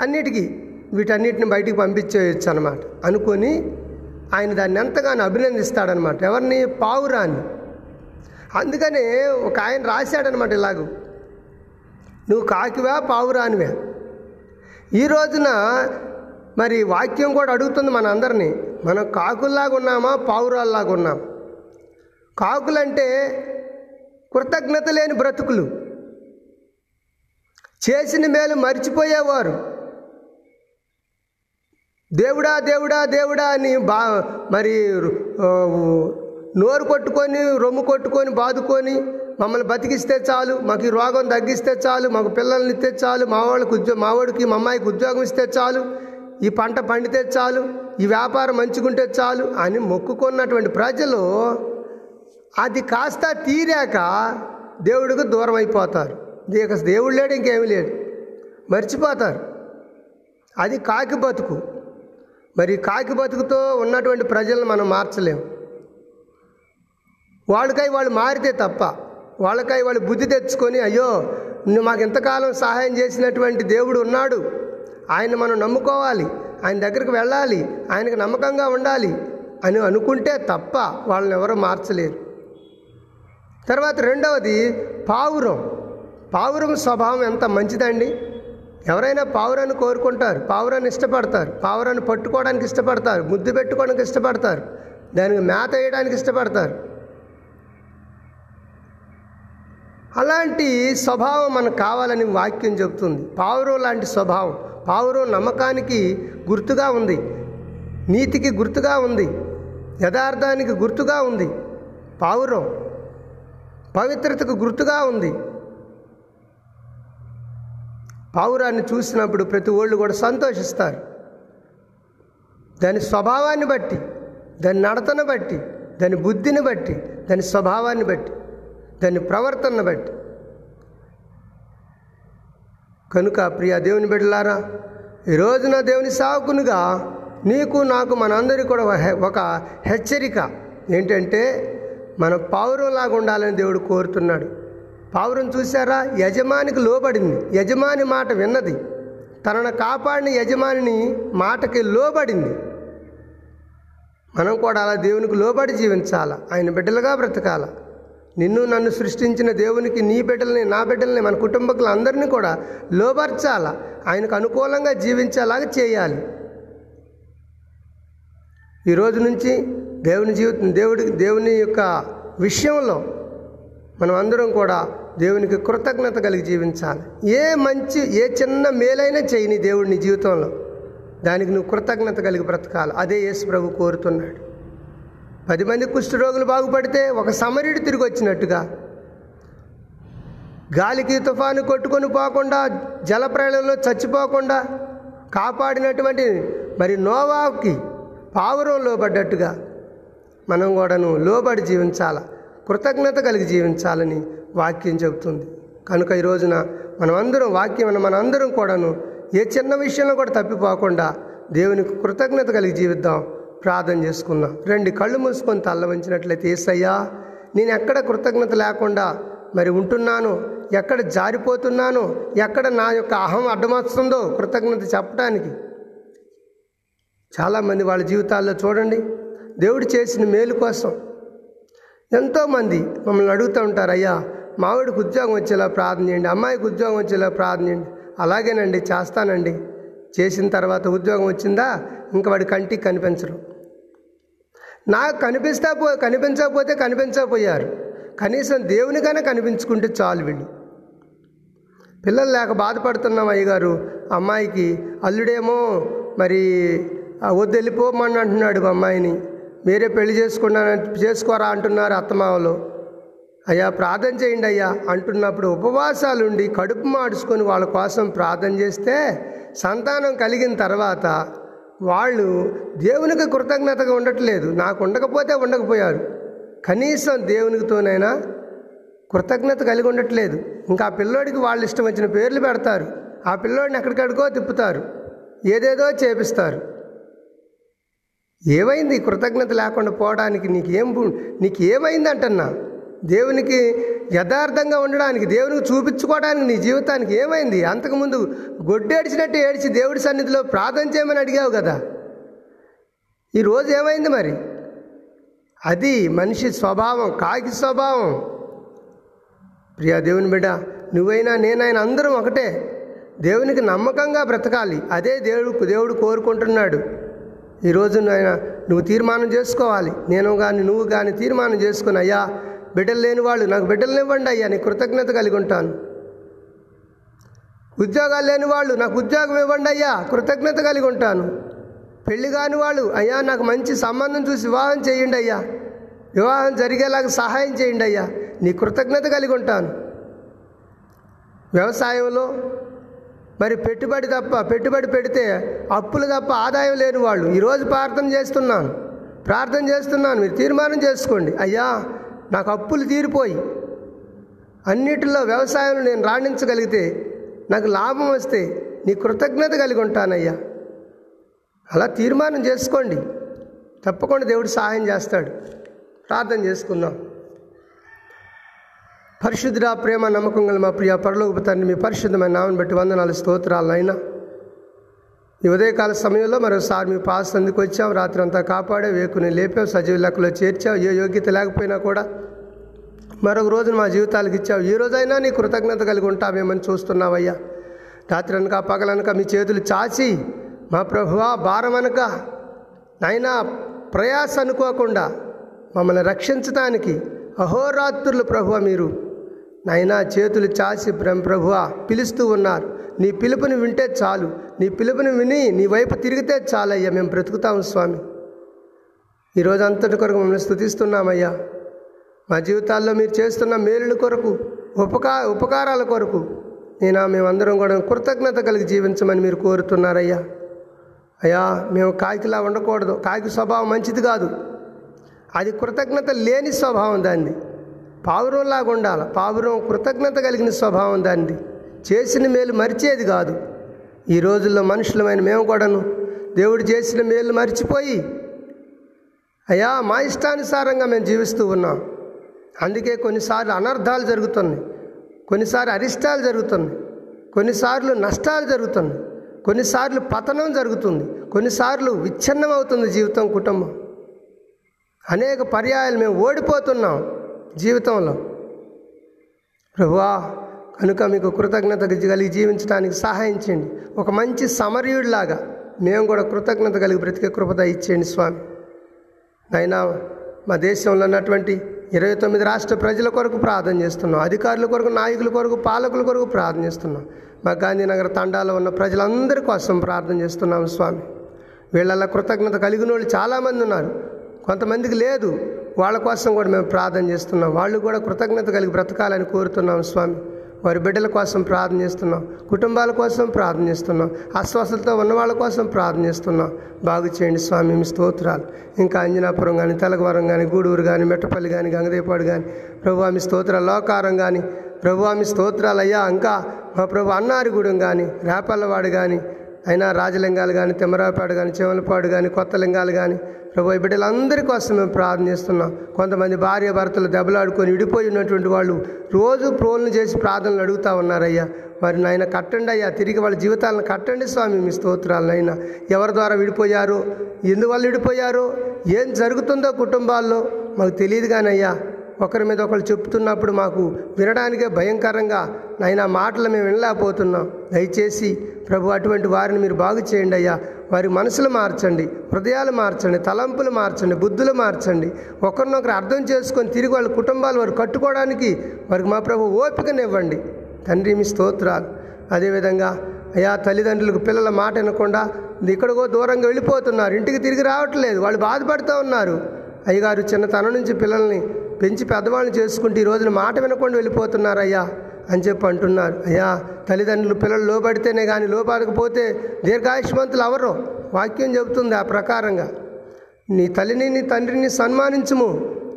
అన్నిటికీ వీటన్నిటిని బయటికి పంపించేయచ్చు అనమాట అనుకొని ఆయన దాన్ని ఎంతగానో అభినందిస్తాడనమాట ఎవరిని? పావురాన్ని. అందుకనే ఒక ఆయన రాశాడనమాట ఇలాగూ. నువ్వు కాకివా పావురానివే. ఈ రోజున మరి వాక్యం కూడా అడుగుతుంది మన అందరినీ. మనం కాకుల్లాగా ఉన్నామా పావురాల్లాగా ఉన్నాం? కాకులంటే కృతజ్ఞత లేని బ్రతుకులు. చేసిన మేలు మర్చిపోయేవారు. దేవుడా దేవుడా దేవుడా అని బా మరి నోరు కొట్టుకొని రొమ్ము కొట్టుకొని బాదుకొని మమ్మల్ని బతికిస్తే చాలు మాకు ఈ రోగం తగ్గిస్తే చాలు మాకు పిల్లల్ని ఇస్తే చాలు మా వాళ్ళకి ఉద్యోగం మా వాడికి మా అమ్మాయికి ఉద్యోగం ఇస్తే చాలు ఈ పంట పండితే చాలు ఈ వ్యాపారం మంచుకుంటే చాలు అని మొక్కుకున్నటువంటి ప్రజలు అది కాస్త తీరాక దేవుడికి దూరం అయిపోతారు. ఇక దేవుడు లేడు ఇంకేమీ లేడు మర్చిపోతారు. అది కాకి బతుకు. మరి కాకి బతుకుతో ఉన్నటువంటి ప్రజలను మనం మార్చలేం. వాళ్ళకై వాళ్ళు మారితే తప్ప వాళ్ళకై వాళ్ళు బుద్ధి తెచ్చుకొని అయ్యో నువ్వు మాకు ఎంతకాలం సహాయం చేసినటువంటి దేవుడు ఉన్నాడు. ఆయన మనం నమ్ముకోవాలి. ఆయన దగ్గరికి వెళ్ళాలి. ఆయనకు నమ్మకంగా ఉండాలి. అని అనుకుంటే తప్ప వాళ్ళని ఎవరు మార్చలేరు. తర్వాత రెండవది పావురం. పావురం స్వభావం ఎంత మంచిదండి? ఎవరైనా పావురాన్ని కోరుకుంటారు పావురాన్ని ఇష్టపడతారు పావురాన్ని పట్టుకోవడానికి ఇష్టపడతారు ముద్దు పెట్టుకోవడానికి ఇష్టపడతారు దానికి మేత వేయడానికి ఇష్టపడతారు. అలాంటి స్వభావం మనకు కావాలని వాక్యం చెబుతుంది. పావురం లాంటి స్వభావం పావురం నమ్మకానికి గుర్తుగా ఉంది. నీతికి గుర్తుగా ఉంది. యథార్థానికి గుర్తుగా ఉంది. పావురం పవిత్రతకు గుర్తుగా ఉంది. పావురాన్ని చూసినప్పుడు ప్రతి ఒళ్ళు కూడా సంతోషిస్తారు. దాని స్వభావాన్ని బట్టి దాని నడతను బట్టి దాని బుద్ధిని బట్టి దాని స్వభావాన్ని బట్టి. దాని ప్రవర్తనను బట్టి. కనుక ప్రియ దేవుని బిడ్డలారా ఈ రోజున దేవుని సాకునుగా నీకు నాకు మనందరికీ కూడా ఒక హె- ఒక హెచ్చరిక ఏంటంటే మన పౌరంలాగా ఉండాలని దేవుడు కోరుతున్నాడు. పావురం చూసారా యజమానికి లోబడింది. యజమాని మాట విన్నది. తనను కాపాడిన యజమానిని మాటకి లోబడింది. మనం కూడా అలా దేవునికి లోబడి జీవించాలా? ఆయన బిడ్డలుగా బ్రతకాలా? నిన్ను నన్ను సృష్టించిన దేవునికి నీ బిడ్డల్ని నా బిడ్డల్ని మన కుటుంబకులందరినీ కూడా లోబర్చాల? ఆయనకు అనుకూలంగా జీవించేలాగా చేయాలి. ఈ రోజు నుంచి దేవుని జీవితం దేవుడి దేవుని యొక్క విషయంలో మనం అందరం కూడా దేవునికి కృతజ్ఞత కలిగి జీవించాలి. ఏ మంచి ఏ చిన్న మేలైనా చేయని దేవుడిని జీవితంలో. దానికి నువ్వు కృతజ్ఞత కలిగి బ్రతకాలి. అదే యేసు ప్రభు కోరుతున్నాడు. పది మంది కుష్ఠరోగులు బాగుపడితే ఒక సమరుడు తిరిగి వచ్చినట్టుగా గాలికి తుఫాను కొట్టుకొని పోకుండా జలప్రళయంలో చచ్చిపోకుండా కాపాడినటువంటి మరి నోవాకి పావురం లోబడ్డట్టుగా మనం కూడాను లోబడి జీవించాల కృతజ్ఞత కలిగి జీవించాలని వాక్యం చెబుతుంది. కనుక ఈ రోజున మనమందరం వాక్యం అన్న మనందరం కూడాను ఏ చిన్న విషయంలో కూడా తప్పిపోకుండా దేవునికి కృతజ్ఞత కలిగి జీవిద్దాం. ప్రార్థన చేసుకుందాం రెండు కళ్ళు మూసుకొని తల్ల వంచినట్లయితే ఏసయ్యా నేను ఎక్కడ కృతజ్ఞత లేకుండా మరి ఉంటున్నాను? ఎక్కడ జారిపోతున్నానో? ఎక్కడ నా యొక్క అహం అడ్డమొస్తుందో కృతజ్ఞత చెప్పడానికి చాలామంది వాళ్ళ జీవితాల్లో చూడండి దేవుడు చేసిన మేలు కోసం ఎంతోమంది మమ్మల్ని అడుగుతూ ఉంటారు అయ్యా మావిడికి ఉద్యోగం వచ్చేలా ప్రార్థన చేయండి అమ్మాయికి ఉద్యోగం వచ్చేలా ప్రార్థన చేయండి అలాగేనండి చేస్తానండి. చేసిన తర్వాత ఉద్యోగం వచ్చిందా ఇంకా వాడి కంటికి కనిపించరు. నాకు కనిపిస్తా పో కనిపించకపోతే కనిపించకపోయారు. కనీసం దేవునికైనా కనిపించుకుంటే చాలు వీళ్ళు. పిల్లలు లేక బాధపడుతున్నాం అయ్యగారు. అమ్మాయికి అల్లుడేమో మరి ఆ వద్దు వెళ్ళిపోమని అంటున్నాడు మా అమ్మాయిని. మీరే పెళ్ళి చేసుకున్నా చేసుకోరా అంటున్నారు అత్తమావలు అయ్యా ప్రార్థన చేయండి అయ్యా అంటున్నప్పుడు ఉపవాసాలుండి కడుపు మాడుచుకొని వాళ్ళ కోసం ప్రార్థన చేస్తే సంతానం కలిగిన తర్వాత వాళ్ళు దేవునికి కృతజ్ఞతగా ఉండట్లేదు. నాకు ఉండకపోతే ఉండకపోయారు. కనీసం దేవునికితోనైనా కృతజ్ఞత కలిగి ఉండట్లేదు. ఇంకా ఆ పిల్లోడికి వాళ్ళు ఇష్టం వచ్చిన పేర్లు పెడతారు. ఆ పిల్లోడిని ఎక్కడికడికో తిప్పుతారు. ఏదేదో చేపిస్తారు. ఏమైంది? కృతజ్ఞత లేకుండా పోవడానికి నీకేం పు- నీకు ఏమైంది అంటన్నా దేవునికి యథార్థంగా ఉండడానికి దేవునికి చూపించుకోవడానికి నీ జీవితానికి ఏమైంది? అంతకుముందు గొడ్డేడిచినట్టు ఏడిచి దేవుడి సన్నిధిలో ప్రార్థన చేయమని అడిగావు కదా. ఈరోజు ఏమైంది మరి? అది మనిషి స్వభావం కాకి స్వభావం. ప్రియా దేవుని బిడ్డ నువ్వైనా నేనైనా అందరం ఒకటే. దేవునికి నమ్మకంగా బ్రతకాలి. అదే దేవుడు దేవుడు కోరుకుంటున్నాడు. ఈరోజు నాయన నువ్వు తీర్మానం చేసుకోవాలి. నేను కానీ నువ్వు కానీ తీర్మానం చేసుకుని అయ్యా బిడ్డలు లేని వాళ్ళు నాకు బిడ్డలు ఇవ్వండి అయ్యా నీ కృతజ్ఞత కలిగి ఉంటాను. ఉద్యోగాలు లేని వాళ్ళు నాకు ఉద్యోగం ఇవ్వండి అయ్యా కృతజ్ఞత కలిగి ఉంటాను. పెళ్ళి కాని వాళ్ళు అయ్యా నాకు మంచి సంబంధం చూసి వివాహం చేయండి అయ్యా. వివాహం జరిగేలాగా సహాయం చేయండి అయ్యా నీ కృతజ్ఞత కలిగి ఉంటాను. వ్యవసాయంలో మరి పెట్టుబడి తప్ప పెట్టుబడి పెడితే అప్పులు తప్ప ఆదాయం లేని వాళ్ళు ఈరోజు ప్రార్థన చేస్తున్నాను. ప్రార్థన చేస్తున్నాను మీరు తీర్మానం చేసుకోండి. అయ్యా నాకు అప్పులు తీరిపోయి అన్నిటిలో వ్యవసాయం నేను రాణించగలిగితే నాకు లాభం వస్తే నీ కృతజ్ఞత కలిగి ఉంటానయ్యా. అలా తీర్మానం చేసుకోండి. తప్పకుండా దేవుడు సహాయం చేస్తాడు. ప్రార్థన చేసుకుందాం. పరిశుద్ధుడా ప్రేమ నమ్మకం గల మా ప్రియ పరలోకపు తండ్రి మీ పరిశుద్ధమైన నామని బట్టి వందనాలు స్తోత్రాలైనా ఈ ఉదయకాల సమయంలో మరోసారి మీ పాస్ అందుకు వచ్చావు రాత్రి అంతా కాపాడే వేకుని లేపావు సజీవ లెక్కలో చేర్చావు ఏ యోగ్యత లేకపోయినా కూడా మరొక రోజున మా జీవితాలకు ఇచ్చావు. ఈ రోజైనా నీ కృతజ్ఞత కలిగి ఉంటామేమని చూస్తున్నావయ్యా. రాత్రి అనక పగలనక మీ చేతులు చాచి మా ప్రభువా భారం అనక నాయనా ప్రయాస అనుకోకుండా మమ్మల్ని రక్షించడానికి అహోరాత్రులు ప్రభువ మీరు. నాయనా చేతులు చాచి బ్రహ్మ ప్రభువ పిలుస్తూ ఉన్నారు. నీ పిలుపుని వింటే చాలు. నీ పిలుపుని విని నీ వైపు తిరిగితే చాలయ్యా మేము బ్రతుకుతాము స్వామి. ఈరోజు అంతటి కొరకు మిమ్మల్ని స్థుతిస్తున్నామయ్యా మా జీవితాల్లో మీరు చేస్తున్న మేలుల కొరకు ఉపకా ఉపకారాల కొరకు నేను మేమందరం కూడా కృతజ్ఞత కలిగి జీవించమని మీరు కోరుతున్నారయ్యా. అయ్యా మేము కాకిలా ఉండకూడదు. కాకి స్వభావం మంచిది కాదు. అది కృతజ్ఞత లేని స్వభావం దాన్ని పావురంలాగా ఉండాలి. పావురం కృతజ్ఞత కలిగిన స్వభావం దాన్ని చేసిన మేలు మరిచేది కాదు. ఈ రోజుల్లో మనుషులమైన మేము కూడాను దేవుడు చేసిన మేలు మర్చిపోయి అయ్యా మా ఇష్టానుసారంగా మేము జీవిస్తూ ఉన్నాం. అందుకే కొన్నిసార్లు అనర్థాలు జరుగుతున్నాయి. కొన్నిసార్లు అరిష్టాలు జరుగుతున్నాయి. కొన్నిసార్లు నష్టాలు జరుగుతున్నాయి. కొన్నిసార్లు పతనం జరుగుతుంది. కొన్నిసార్లు విచ్ఛిన్నం అవుతుంది జీవితం కుటుంబం. అనేక పర్యాయాలు మేము ఓడిపోతున్నాం జీవితంలో. ప్రభువా కనుక మీకు కృతజ్ఞత కలిగి జీవించడానికి సహాయం చేయండి. ఒక మంచి సమరయుడిలాగా మేము కూడా కృతజ్ఞత కలిగి బ్రతికే కృపద ఇచ్చేయండి స్వామి. అయినా మా దేశంలో ఉన్నటువంటి ఇరవై తొమ్మిది రాష్ట్ర ప్రజల కొరకు ప్రార్థన చేస్తున్నాం. అధికారుల కొరకు నాయకుల కొరకు పాలకుల కొరకు ప్రార్థన చేస్తున్నాం. మా గాంధీనగర్ తండాలో ఉన్న ప్రజలందరి కోసం ప్రార్థన చేస్తున్నాం స్వామి. వీళ్ళల్లో కృతజ్ఞత కలిగిన వాళ్ళు చాలామంది ఉన్నారు. కొంతమందికి లేదు. వాళ్ళ కోసం కూడా మేము ప్రార్థన చేస్తున్నాం. వాళ్ళు కూడా కృతజ్ఞత కలిగి బ్రతకాలని కోరుతున్నాం స్వామి. వారి బిడ్డల కోసం ప్రార్థన చేస్తున్నాం. కుటుంబాల కోసం ప్రార్థన చేస్తున్నాం. అస్వస్థతతో ఉన్న వాళ్ళ కోసం ప్రార్థన చేస్తున్నాం. బాగు చేయండి స్వామి మీ స్తోత్రాలు. ఇంకా అంజనాపురం కానీ తెలగవరం కానీ గూడూరు కానీ మెట్టపల్లి కానీ గంగదేపాడు కానీ ప్రభు ఆమె స్తోత్రాలు లోకారం కానీ ప్రభు ఆమె స్తోత్రాలు అయ్యా ఇంకా మా ప్రభు అన్నారిగూడెం కానీ రేపల్లవాడు కానీ అయినా రాజలింగాలు కానీ తిమ్మరాపాడు కానీ చెమలపాడు కానీ కొత్త లింగాలు కానీ ప్రభు బిడ్డలందరి కోసం మేము ప్రార్థన చేస్తున్నాం. కొంతమంది భార్య భర్తలు దెబ్బలాడుకొని విడిపోయి ఉన్నటువంటి వాళ్ళు రోజు ప్రోలను చేసి ప్రార్థనలు అడుగుతూ ఉన్నారయ్యా. మరి నాయన కట్టండి అయ్యా తిరిగి వాళ్ళ జీవితాలను కట్టండి స్వామి మీ స్తోత్రాలనైనా ఎవరి ద్వారా విడిపోయారు? ఎందువల్ల విడిపోయారు? ఏం జరుగుతుందో కుటుంబాల్లో? మాకు తెలియదు కానీ అయ్యా. ఒకరి మీద ఒకరు చెప్తున్నప్పుడు మాకు వినడానికే భయంకరంగా నైనా మాటలు మేము వినలేకపోతున్నాం. దయచేసి ప్రభు అటువంటి వారిని మీరు బాగు చేయండి అయ్యా. వారి మనసులు మార్చండి హృదయాలు మార్చండి తలంపులు మార్చండి బుద్ధులు మార్చండి. ఒకరినొకరు అర్థం చేసుకొని తిరిగి వాళ్ళ కుటుంబాలు వారు కట్టుకోవడానికి వారికి మా ప్రభు ఓపికనివ్వండి. తండ్రి మీ స్తోత్రాలు. అదేవిధంగా అయ్యా తల్లిదండ్రులకు పిల్లల మాట వినకుండా ఇక్కడికో దూరంగా వెళ్ళిపోతున్నారు. ఇంటికి తిరిగి రావట్లేదు. వాళ్ళు బాధపడుతూ ఉన్నారు. అయ్యగారు చిన్నతనం నుంచి పిల్లల్ని పెంచి పెద్దవాళ్ళని చేసుకుంటే ఈ రోజున మాట వినకుండా వెళ్ళిపోతున్నారయ్యా అని చెప్పి అంటున్నారు. అయ్యా తల్లిదండ్రులు పిల్లలు లోబడితేనే కానీ లోపడకపోతే దీర్ఘాయుష్మంతులు అవరు వాక్యం చెబుతుంది ఆ ప్రకారంగా. నీ తల్లిని నీ తండ్రిని సన్మానించము.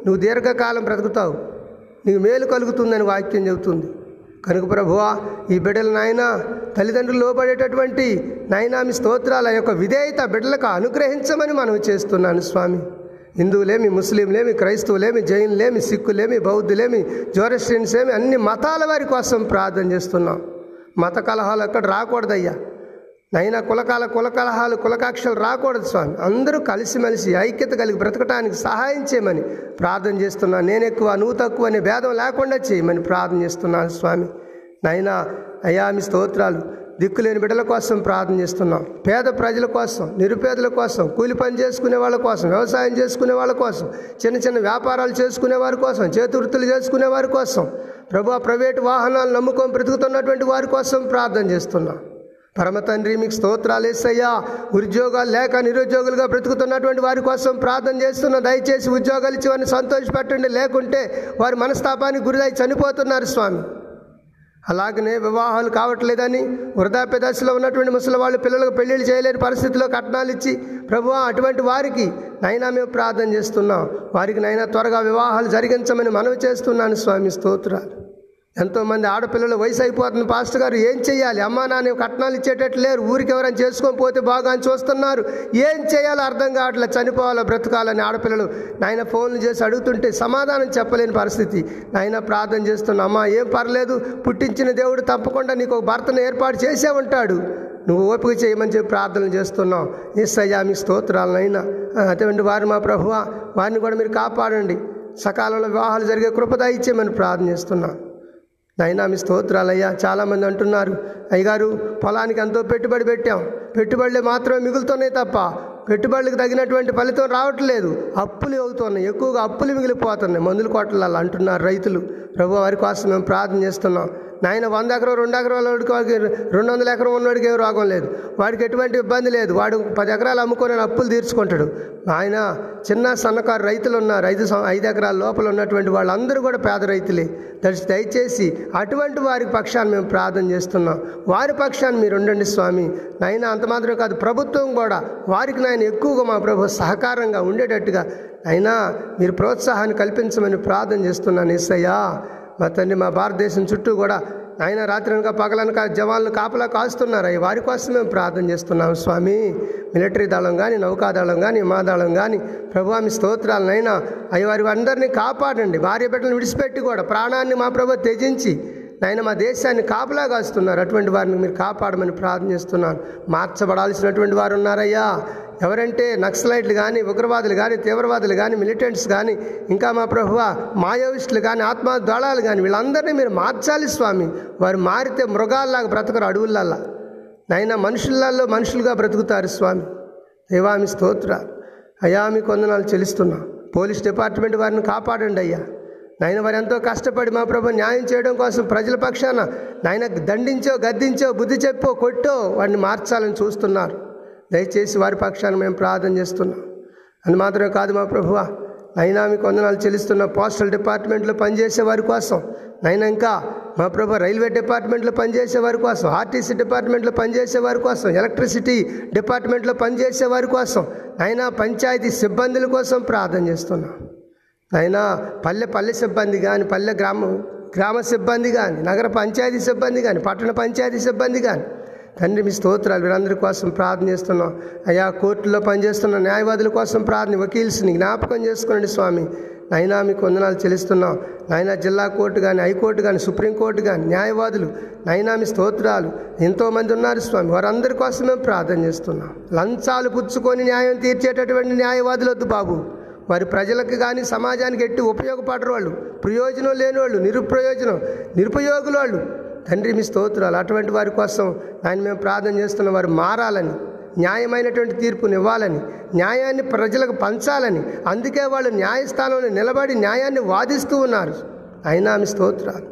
నువ్వు దీర్ఘకాలం బ్రతుకుతావు. నీకు మేలు కలుగుతుందని వాక్యం చెబుతుంది. కనుక ప్రభువా ఈ బిడ్డలు నాయన తల్లిదండ్రులు లోబడేటటువంటి నాయనా మీ స్తోత్రాల యొక్క విధేయత బిడ్డలకు అనుగ్రహించమని మనం చేస్తున్నాను స్వామి. హిందువులేమి ముస్లింలేమి క్రైస్తవులేమి జైన్లేమి సిక్కులేమి బౌద్ధులేమి జోరస్టియన్స్ ఏమి అన్ని మతాల వారి కోసం ప్రార్థన చేస్తున్నాం. మత కలహాలు అక్కడ రాకూడదయ్యా. నైనా కులకాల కులకలహాలు కులకాక్షలు రాకూడదు స్వామి. అందరూ కలిసిమెలిసి ఐక్యత కలిగి బ్రతకటానికి సహాయం చేయమని ప్రార్థన చేస్తున్నాను. నేను ఎక్కువ నువ్వు తక్కువ అనే భేదం లేకుండా చేయమని ప్రార్థన చేస్తున్నాను స్వామి. నైనా అయామి స్తోత్రాలు దిక్కులేని బిడ్డల కోసం ప్రార్థన చేస్తున్నాం. పేద ప్రజల కోసం నిరుపేదల కోసం కూలి పని చేసుకునే వాళ్ళ కోసం వ్యవసాయం చేసుకునే వాళ్ళ కోసం చిన్న చిన్న వ్యాపారాలు చేసుకునే వారి కోసం చేతివృత్తులు చేసుకునే వారి కోసం ప్రభు ప్రైవేటు వాహనాలు నమ్ముకొని బ్రతుకుతున్నటువంటి వారి కోసం ప్రార్థన చేస్తున్నాం. పరమ తండ్రి మీకు స్తోత్రాలు వేసయ్యా ఉద్యోగాలు లేక నిరుద్యోగులుగా బ్రతుకుతున్నటువంటి వారి కోసం ప్రార్థన చేస్తున్న. దయచేసి ఉద్యోగాలు ఇచ్చి వారిని సంతోషపెట్టండి. లేకుంటే వారి మనస్తాపానికి గురిదై చనిపోతున్నారు స్వామి. అలాగనే వివాహాలు కావట్లేదని వృద్ధాప్య దశలో ఉన్నటువంటి ముసలి వాళ్ళు పిల్లలకు పెళ్ళిళ్ళు చేయలేని పరిస్థితిలో కట్నాలు ఇచ్చి ప్రభు అటువంటి వారికి నైనా మేము ప్రార్థన చేస్తున్నాం. వారికి నైనా త్వరగా వివాహాలు జరిగించమని మనవి చేస్తున్నాను స్వామి స్తోత్రాలు. ఎంతోమంది ఆడపిల్లలు వయసు అయిపోతుంది. పాస్టర్ గారు ఏం చేయాలి అమ్మా నాన్న కట్నాలు ఇచ్చేటట్టు లేరు. ఊరికి ఎవరైనా చేసుకొని పోతే బాగా అని చూస్తున్నారు. ఏం చేయాలో అర్థం కావట్లేదు. చనిపోవాలో బ్రతకాలని ఆడపిల్లలు నాయన ఫోన్లు చేసి అడుగుతుంటే సమాధానం చెప్పలేని పరిస్థితి. నాయన ప్రార్థన చేస్తున్నా అమ్మా ఏం పర్లేదు. పుట్టించిన దేవుడు తప్పకుండా నీకు ఒక భర్తను ఏర్పాటు చేసే ఉంటాడు. నువ్వు ఓపిక చేయమని చెప్పి ప్రార్థనలు చేస్తున్నావు. ఎస్సయ్యా మీ స్తోత్రాలనైనా అటువంటి వారు మా ప్రభువ వారిని కూడా మీరు కాపాడండి. సకాలంలో వివాహాలు జరిగే కృపద ఇచ్చేయమని ప్రార్థన చేస్తున్నాను నైనా మీ స్తోత్రాలయ్యా. చాలామంది అంటున్నారు అయ్యగారు పొలానికి ఎంతో పెట్టుబడి పెట్టాం. పెట్టుబడులు మాత్రమే మిగులుతున్నాయి తప్ప పెట్టుబడులకు తగినటువంటి ఫలితం రావట్లేదు. అప్పులు అవుతున్నాయి. ఎక్కువగా అప్పులు మిగిలిపోతున్నాయి. మందులు కొట్టాలి అంటున్నారు రైతులు. ప్రభు వారి కోసం మేము ప్రార్థన చేస్తున్నాం. నాయన వంద ఎకరం రెండు ఎకరాల వాడికి రెండు వందల ఎకరం ఉన్నవాడికి ఏం రోగం లేదు. వాడికి ఎటువంటి ఇబ్బంది లేదు. వాడు పది ఎకరాలు అమ్ముకొని అప్పులు తీర్చుకుంటాడు. ఆయన చిన్న సన్నకారు రైతులు ఉన్నారు ఐదు ఐదు ఎకరాల లోపల ఉన్నటువంటి వాళ్ళందరూ కూడా పేద రైతులే. దయచేసి దయచేసి అటువంటి వారి పక్షాన్ని మేము ప్రార్థన చేస్తున్నాం. వారి పక్షాన్ని మీరు ఉండండి స్వామి. నాయన అంత మాత్రమే కాదు ప్రభుత్వం కూడా వారికి నాయన ఎక్కువగా మా ప్రభు సహకారంగా ఉండేటట్టుగా అయినా మీరు ప్రోత్సాహాన్ని కల్పించమని ప్రార్థన చేస్తున్నాను ఇస్తయ్యా మా తండ్రి మా భారతదేశం చుట్టూ కూడా ఆయన రాత్రనక పగలనక జవాన్లు కాపలా కాస్తున్నారు. అవి వారి కోసం మేము ప్రార్థన చేస్తున్నాం స్వామి. మిలిటరీ దళం కానీ నౌకాదళం కానీ మాదళం కానీ ప్రభు మీ స్తోత్రాలనైనా అవి వారి అందరినీ కాపాడండి. భార్య బిడ్డలను విడిచిపెట్టి కూడా ప్రాణాన్ని మా ప్రభు త్యజించి నాయన మా దేశాన్ని కాపలా కాస్తున్నారు. అటువంటి వారిని మీరు కాపాడమని ప్రార్థన చేస్తున్నాను. మార్చబడాల్సినటువంటి వారు ఉన్నారయ్యా. ఎవరంటే నక్సలైట్లు కానీ ఉగ్రవాదులు కానీ తీవ్రవాదులు కానీ మిలిటెంట్స్ కానీ ఇంకా మా ప్రభువ మాయోయిస్టులు కానీ ఆత్మ దళాలు కానీ వీళ్ళందరినీ మీరు మార్చాలి స్వామి. వారు మారితే మృగాల్లాగా బ్రతకరు అడవులల్లా. నైనా మనుషులలో మనుషులుగా బ్రతుకుతారు స్వామి. దేవామి స్తోత్ర. అయ్యా మీ కొందనాలు చెల్లిస్తున్నా. పోలీస్ డిపార్ట్మెంట్ వారిని కాపాడండి అయ్యా. నాయన వారు ఎంతో కష్టపడి మా ప్రభు న్యాయం చేయడం కోసం ప్రజల పక్షాన నాయన దండించో గద్దించో బుద్ధి చెప్పో కొట్టో వారిని మార్చాలని చూస్తున్నారు. దయచేసి వారి పక్షాన్ని మేము ప్రార్థన చేస్తున్నాం. అని మాత్రమే కాదు మా ప్రభువ అయినా మీకు వందనాలు చెల్లిస్తున్న పోస్టల్ డిపార్ట్మెంట్లో పనిచేసే వారి కోసం నైనా ఇంకా మా ప్రభు రైల్వే డిపార్ట్మెంట్లో పనిచేసే వారి కోసం ఆర్టీసీ డిపార్ట్మెంట్లో పనిచేసే వారి కోసం ఎలక్ట్రిసిటీ డిపార్ట్మెంట్లో పనిచేసే వారి కోసం నైనా పంచాయతీ సిబ్బందుల కోసం ప్రార్థన చేస్తున్నాం. నైనా పల్లె పల్లె సిబ్బంది కానీ పల్లె గ్రామ గ్రామ సిబ్బంది కానీ నగర పంచాయతీ సిబ్బంది కానీ పట్టణ పంచాయతీ సిబ్బంది కానీ తండ్రి మీ స్తోత్రాలు వీరందరి కోసం ప్రార్థన చేస్తున్నాం. అయ్యా కోర్టులో పనిచేస్తున్న న్యాయవాదుల కోసం ప్రార్థన వకీల్స్ని జ్ఞాపకం చేసుకోండి స్వామి. నైనా మీకు వందనాలు చెల్లిస్తున్నాం. నైనా జిల్లా కోర్టు కానీ హైకోర్టు కానీ సుప్రీంకోర్టు కానీ న్యాయవాదులు నైనా మీ స్తోత్రాలు. ఎంతోమంది ఉన్నారు స్వామి. వారందరి కోసం మేము ప్రార్థన చేస్తున్నాం. లంచాలు పుచ్చుకొని న్యాయం తీర్చేటటువంటి న్యాయవాదులు వద్దు బాబు. వారి ప్రజలకు కానీ సమాజానికి ఎట్టి ఉపయోగపడరు వాళ్ళు. ప్రయోజనం లేని వాళ్ళు నిరుప్రయోజనం నిరుపయోగులు వాళ్ళు. తండ్రి మీ స్తోత్రాలు. అటువంటి వారి కోసం ఆయన మేము ప్రార్థన చేస్తున్న వారు మారాలని న్యాయమైనటువంటి తీర్పుని ఇవ్వాలని న్యాయాన్ని ప్రజలకు పంచాలని అందుకే వాళ్ళు న్యాయస్థానంలో నిలబడి న్యాయాన్ని వాదిస్తూ ఉన్నారు. అయినా మీ స్తోత్రాలు.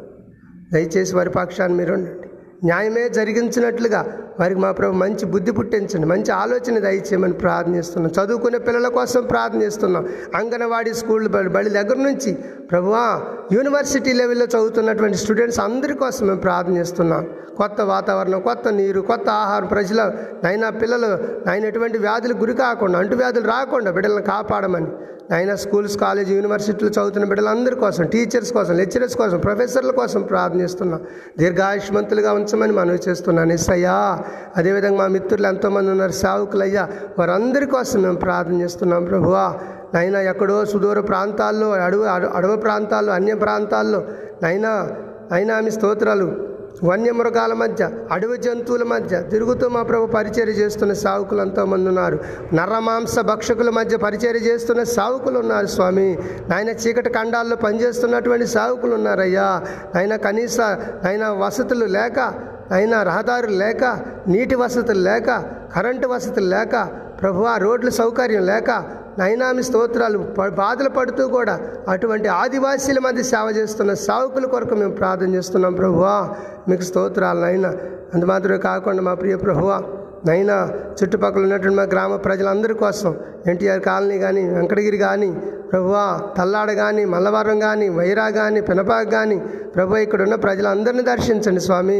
దయచేసి వారి పక్షాన్ని మీరు ఉండండి. న్యాయమే జరిగించినట్లుగా వారికి మా ప్రభు మంచి బుద్ధి పుట్టించండి మంచి ఆలోచన దయచేయమని ప్రార్థనిస్తున్నాం. చదువుకునే పిల్లల కోసం ప్రార్థనిస్తున్నాం. అంగన్వాడీ స్కూల్ బడి బడి దగ్గర నుంచి ప్రభువా యూనివర్సిటీ లెవెల్లో చదువుతున్నటువంటి స్టూడెంట్స్ అందరి కోసం మేము ప్రార్థిస్తున్నాం కొత్త వాతావరణం కొత్త నీరు కొత్త ఆహారం ప్రజల నైనా పిల్లలు నాయన ఎటువంటి వ్యాధులకు గురి కాకుండా అంటువ్యాధులు రాకుండా బిడ్డలను కాపాడమని నాయన స్కూల్స్ కాలేజ్ యూనివర్సిటీలు చదువుతున్న బిడ్డలందరి కోసం టీచర్స్ కోసం లెక్చరర్స్ కోసం ప్రొఫెసర్ల కోసం ప్రార్థనిస్తున్నాం. దీర్ఘాయుష్మంతులుగా ఉంచమని మనవి చేస్తున్నాను. ఎస్సయ్యా అదేవిధంగా మా మిత్రులు ఎంతోమంది ఉన్నారు సావుకులయ్యా వారందరి కోసం మేము ప్రార్థన చేస్తున్నాం ప్రభువా. నైనా ఎక్కడో సుదూర ప్రాంతాల్లో అడవి అడవి ప్రాంతాల్లో అన్య ప్రాంతాల్లో నైనా అయినా మీ స్తోత్రాలు వన్యమృగాల మధ్య అడవి జంతువుల మధ్య తిరుగుతూ మా ప్రభు పరిచర్య చేస్తున్న సావుకులు ఎంతోమంది ఉన్నారు. నరమాంస భక్షకుల మధ్య పరిచర్య చేస్తున్న సావుకులు ఉన్నారు స్వామి. నాయన చీకటి ఖండాల్లో పనిచేస్తున్నటువంటి సావుకులు ఉన్నారయ్యా. ఆయన కనీస ఆయన వసతులు లేక అయినా రహదారులు లేక నీటి వసతులు లేక కరెంటు వసతులు లేక ప్రభు ఆ రోడ్ల సౌకర్యం లేక నైనామి స్తోత్రాలు బాధలు పడుతూ కూడా అటువంటి ఆదివాసీల మధ్య సేవ చేస్తున్న సావుకుల కొరకు మేము ప్రార్థన చేస్తున్నాం ప్రభువా. మీకు స్తోత్రాలు నైనా అంత మాత్రమే కాకుండా మా ప్రియ ప్రభువా నైనా చుట్టుపక్కల ఉన్నటువంటి మా గ్రామ ప్రజలందరి కోసం ఎన్టీఆర్ కాలనీ కానీ వెంకటగిరి కానీ ప్రభువా తల్లాడ కానీ మల్లవరం కానీ వైరా కానీ పినపాక కానీ ప్రభు ఇక్కడ ఉన్న ప్రజలందరినీ దర్శించండి స్వామి.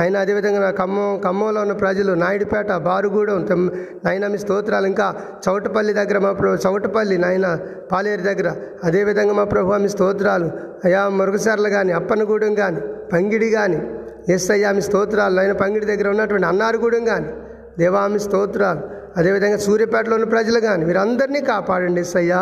ఆయన అదేవిధంగా నా ఖమ్మం ఖమ్మంలో ఉన్న ప్రజలు నాయుడుపేట బారుగూడెం నాయన మీ స్తోత్రాలు ఇంకా చౌటపల్లి దగ్గర మా ప్రభు చౌటపల్లి నాయన పాలేరు దగ్గర. అదేవిధంగా మా ప్రభు మీ స్తోత్రాలు. అయా మురుగసర్లు కానీ అప్పనగూడెం కానీ పంగిడి కానీ ఎస్ అయ్యా మీ స్తోత్రాలు. నాయన పంగిడి దగ్గర ఉన్నటువంటి అన్నారుగూడెం కానీ దేవామి స్తోత్రాలు. అదేవిధంగా సూర్యాపేటలో ఉన్న ప్రజలు కానీ వీరందరినీ కాపాడండి సయ్యా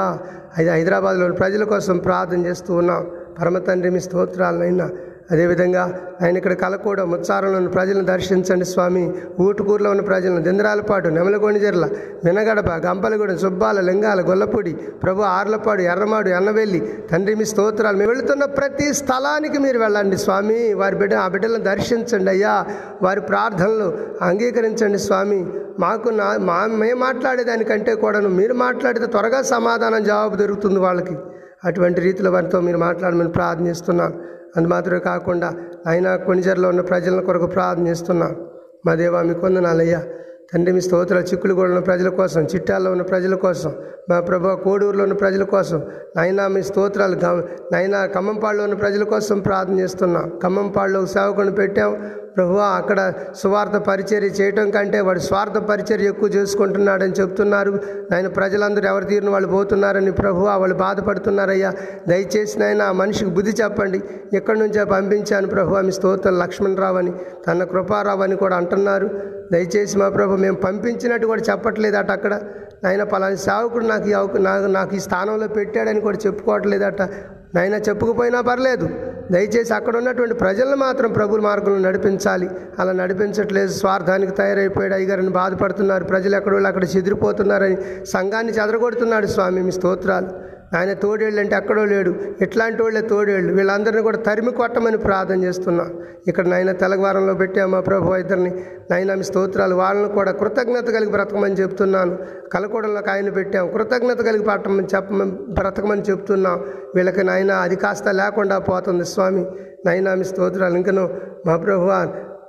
అది హైదరాబాద్లోని ప్రజల కోసం ప్రార్థన చేస్తూ ఉన్నాం. పరమ తండ్రి మీ స్తోత్రాలనైనా అదేవిధంగా ఆయన ఇక్కడ కలకూడ ముచ్చారంలో ఉన్న ప్రజలను దర్శించండి స్వామి. ఊటుకూరులో ఉన్న ప్రజలను దింద్రాలపాటు నెమలగొండిజర్ల వినగడప గంపలగూడెం సుబ్బాల లింగాల గొల్లపూడి ప్రభు ఆర్లపాడు ఎర్రమాడు ఎన్నవెల్లి తండ్రి మీ స్తోత్రాలు. మేము వెళుతున్న ప్రతి స్థలానికి మీరు వెళ్ళండి స్వామి. వారి బిడ్డ ఆ బిడ్డలను దర్శించండి అయ్యా. వారి ప్రార్థనలు అంగీకరించండి స్వామి. మాకు నా మా మేము మాట్లాడేదానికంటే కూడాను మీరు మాట్లాడితే త్వరగా సమాధానం జవాబు దొరుకుతుంది వాళ్ళకి. అటువంటి రీతిలో వారితో మీరు మాట్లాడమని ప్రార్థనిస్తున్నాను అందు మాత్రమే కాకుండా ఆయన కొనిజర్లో ఉన్న ప్రజల కొరకు ప్రార్థిస్తున్నాను మా దేవా మీ కొందనాలయ్యా తండ్రి మీ స్తోత్ర చిక్కులుగూడ ఉన్న ప్రజల కోసం చిట్టాల్లో ఉన్న ప్రజల కోసం మా ప్రభు కోడూరులో ఉన్న ప్రజల కోసం నైనా మీ స్తోత్రాలు నైనా ఖమ్మంపాడులో ఉన్న ప్రజల కోసం ప్రార్థన చేస్తున్నాం. ఖమ్మంపాడులో సేవకుని పెట్టాం. ప్రభు అక్కడ సువార్త పరిచర్య చేయటం కంటే వాడు స్వార్థ పరిచర్య ఎక్కువ చేసుకుంటున్నాడని చెప్తున్నారు. ఆయన ప్రజలందరూ ఎవరు తీరిన వాళ్ళు పోతున్నారని ప్రభు వాళ్ళు బాధపడుతున్నారయ్యా. దయచేసి నాయన ఆ మనిషికి బుద్ధి చెప్పండి. ఎక్కడి నుంచో పంపించాను ప్రభు మీ స్తోత్రం లక్ష్మణరావు అని తన కృపారావు అని కూడా అంటున్నారు. దయచేసి మా ప్రభు మేము పంపించినట్టు కూడా చెప్పట్లేదట అక్కడ. నాయన పలాని సేవకుడు నాకు ఈ నాకు నాకు ఈ స్థానంలో పెట్టాడని కూడా చెప్పుకోవట్లేదట నాయన చెప్పుకుపోయినా పర్లేదు. దయచేసి అక్కడ ఉన్నటువంటి ప్రజలను మాత్రం ప్రభు మార్గంలో నడిపించాలి. అలా నడిపించట్లేదు. స్వార్థానికి తయారైపోయాడు అయ్యగారని బాధపడుతున్నారు. ప్రజలు ఎక్కడో అక్కడ చెదిరిపోతున్నారని సంఘాన్ని చెదరగొడుతున్నాడు స్వామి. మీ స్తోత్రాలు. ఆయన తోడేళ్ళు అంటే ఎక్కడో లేడు. ఇట్లాంటి వాళ్ళే తోడేళ్ళు. వీళ్ళందరినీ కూడా తరిమి కొట్టమని ప్రార్థన చేస్తున్నా. ఇక్కడ నాయన తెలగవారంలో పెట్టాము మా ప్రభు ఇద్దరిని. నాయన మీ స్తోత్రాలు. వాళ్ళని కూడా కృతజ్ఞత కలిగి బ్రతకమని చెప్తున్నాను. కలకూడంలోకి ఆయన పెట్టాం. కృతజ్ఞత కలిగి పట్టమని చెప్పమని బ్రతకమని చెప్తున్నాం. వీళ్ళకి నాయన అది కాస్త లేకుండా పోతుంది స్వామి. నైనా మీ స్తోత్రాలు. ఇంకను మా ప్రభు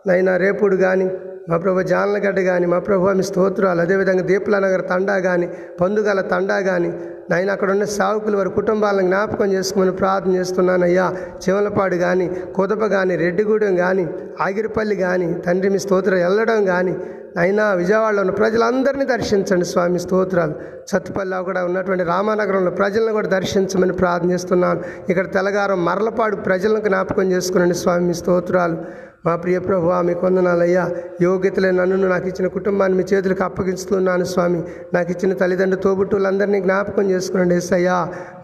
నైనా రేపుడు కానీ మా ప్రభు జానలగడ్డ కానీ మా ప్రభు మీ స్తోత్రాలు. అదేవిధంగా దీపుల తండా కానీ పందుగల తండా కానీ నాయన అక్కడ ఉన్న సావుకులు వారి కుటుంబాలను జ్ఞాపకం చేసుకోమని ప్రార్థన చేస్తున్నానయ్యా. చివలపాడు కానీ కుదప కానీ రెడ్డిగూడెం కానీ ఆగిరిపల్లి కానీ తండ్రి మీ స్తోత్రం వెళ్ళడం కానీ అయినా విజయవాడలో ఉన్న ప్రజలందరినీ దర్శించండి స్వామి స్తోత్రాలు. సత్తుపల్లిలో కూడా ఉన్నటువంటి రామానగరంలో ప్రజలను కూడా దర్శించమని ప్రార్థిస్తున్నాను ఇక్కడ తెలగారం మరలపాడు ప్రజలను జ్ఞాపకం చేసుకునండి స్వామి స్తోత్రాలు. మా ప్రియ ప్రభు ఆమె కొందనాలయ్యా యోగ్యతలే నన్ను నాకు ఇచ్చిన కుటుంబాన్ని మీ చేతులకు అప్పగిస్తున్నాను స్వామి. నాకు ఇచ్చిన తల్లిదండ్రులు తోబుట్టులందరినీ జ్ఞాపకం చేసుకునండి అయ్యా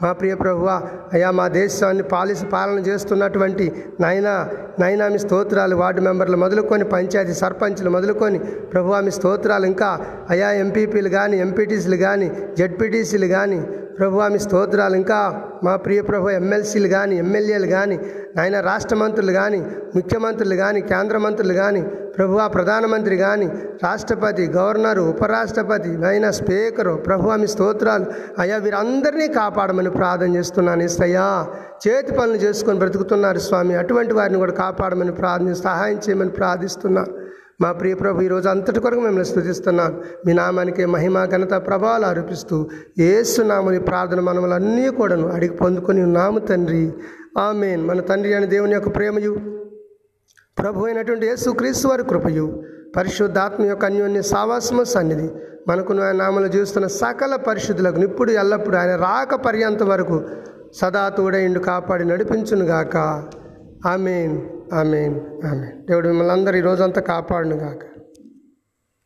మా ప్రియ ప్రభువ అయ్యా మా దేశాన్ని పాలిసి పాలన చేస్తున్నటువంటి నాయనా నాయనా మీ స్తోత్రాలు వార్డు మెంబర్లు మొదలుకొని పంచాయతీ సర్పంచ్లు మొదలుకొని ప్రభు మీ స్తోత్రాలు ఇంకా అయా ఎంపీపీలు కానీ ఎంపీటీసీలు కానీ జడ్పీటీసీలు కానీ ప్రభు మీ స్తోత్రాలు. ఇంకా మా ప్రియ ప్రభు ఎమ్మెల్సీలు కానీ ఎమ్మెల్యేలు కానీ నాయన రాష్ట్ర మంత్రులు కానీ ముఖ్యమంత్రులు కానీ కేంద్ర మంత్రులు కానీ ప్రభు ప్రధానమంత్రి కానీ రాష్ట్రపతి గవర్నరు ఉపరాష్ట్రపతి నాయన స్పీకరు ప్రభు మీ స్తోత్రాలు. అయ్యా వీరందరినీ కాపాడమని ప్రార్థన చేస్తున్నాను ఇస్తయ్యా చేతి పనులు చేసుకొని బ్రతుకుతున్నారు స్వామి. అటువంటి వారిని కూడా కాపాడమని ప్రార్థన సహాయం చేయమని ప్రార్థిస్తున్నాను మా ప్రియ ప్రభు ఈరోజు అంతటి కొరకు మిమ్మల్ని స్థుతిస్తున్నాను మీ నామానికి మహిమ ఘనత ప్రభావాలు ఆరోపిస్తూ ఏసు నామని ప్రార్థన మనములన్నీ కూడాను అడిగి పొందుకొని ఉన్నాము తండ్రి. ఆమెన్. మన తండ్రి అని దేవుని యొక్క ప్రేమయు ప్రభు అయినటువంటి యేసు క్రీస్తు వారి కృపయు పరిశుద్ధాత్మ యొక్క అన్యోన్య సావాసము సన్నిధి మనకు ఆయన నామలు జీవిస్తున్న సకల పరిశుద్ధులకు ఇప్పుడు ఎల్లప్పుడు ఆయన రాక పర్యంత వరకు సదా తోడైండు కాపాడి నడిపించునుగాక. Amen amen amen. దేవుడు మిమ్మల్ని అందరూ ఈ రోజంతా కాపాడునుగాక.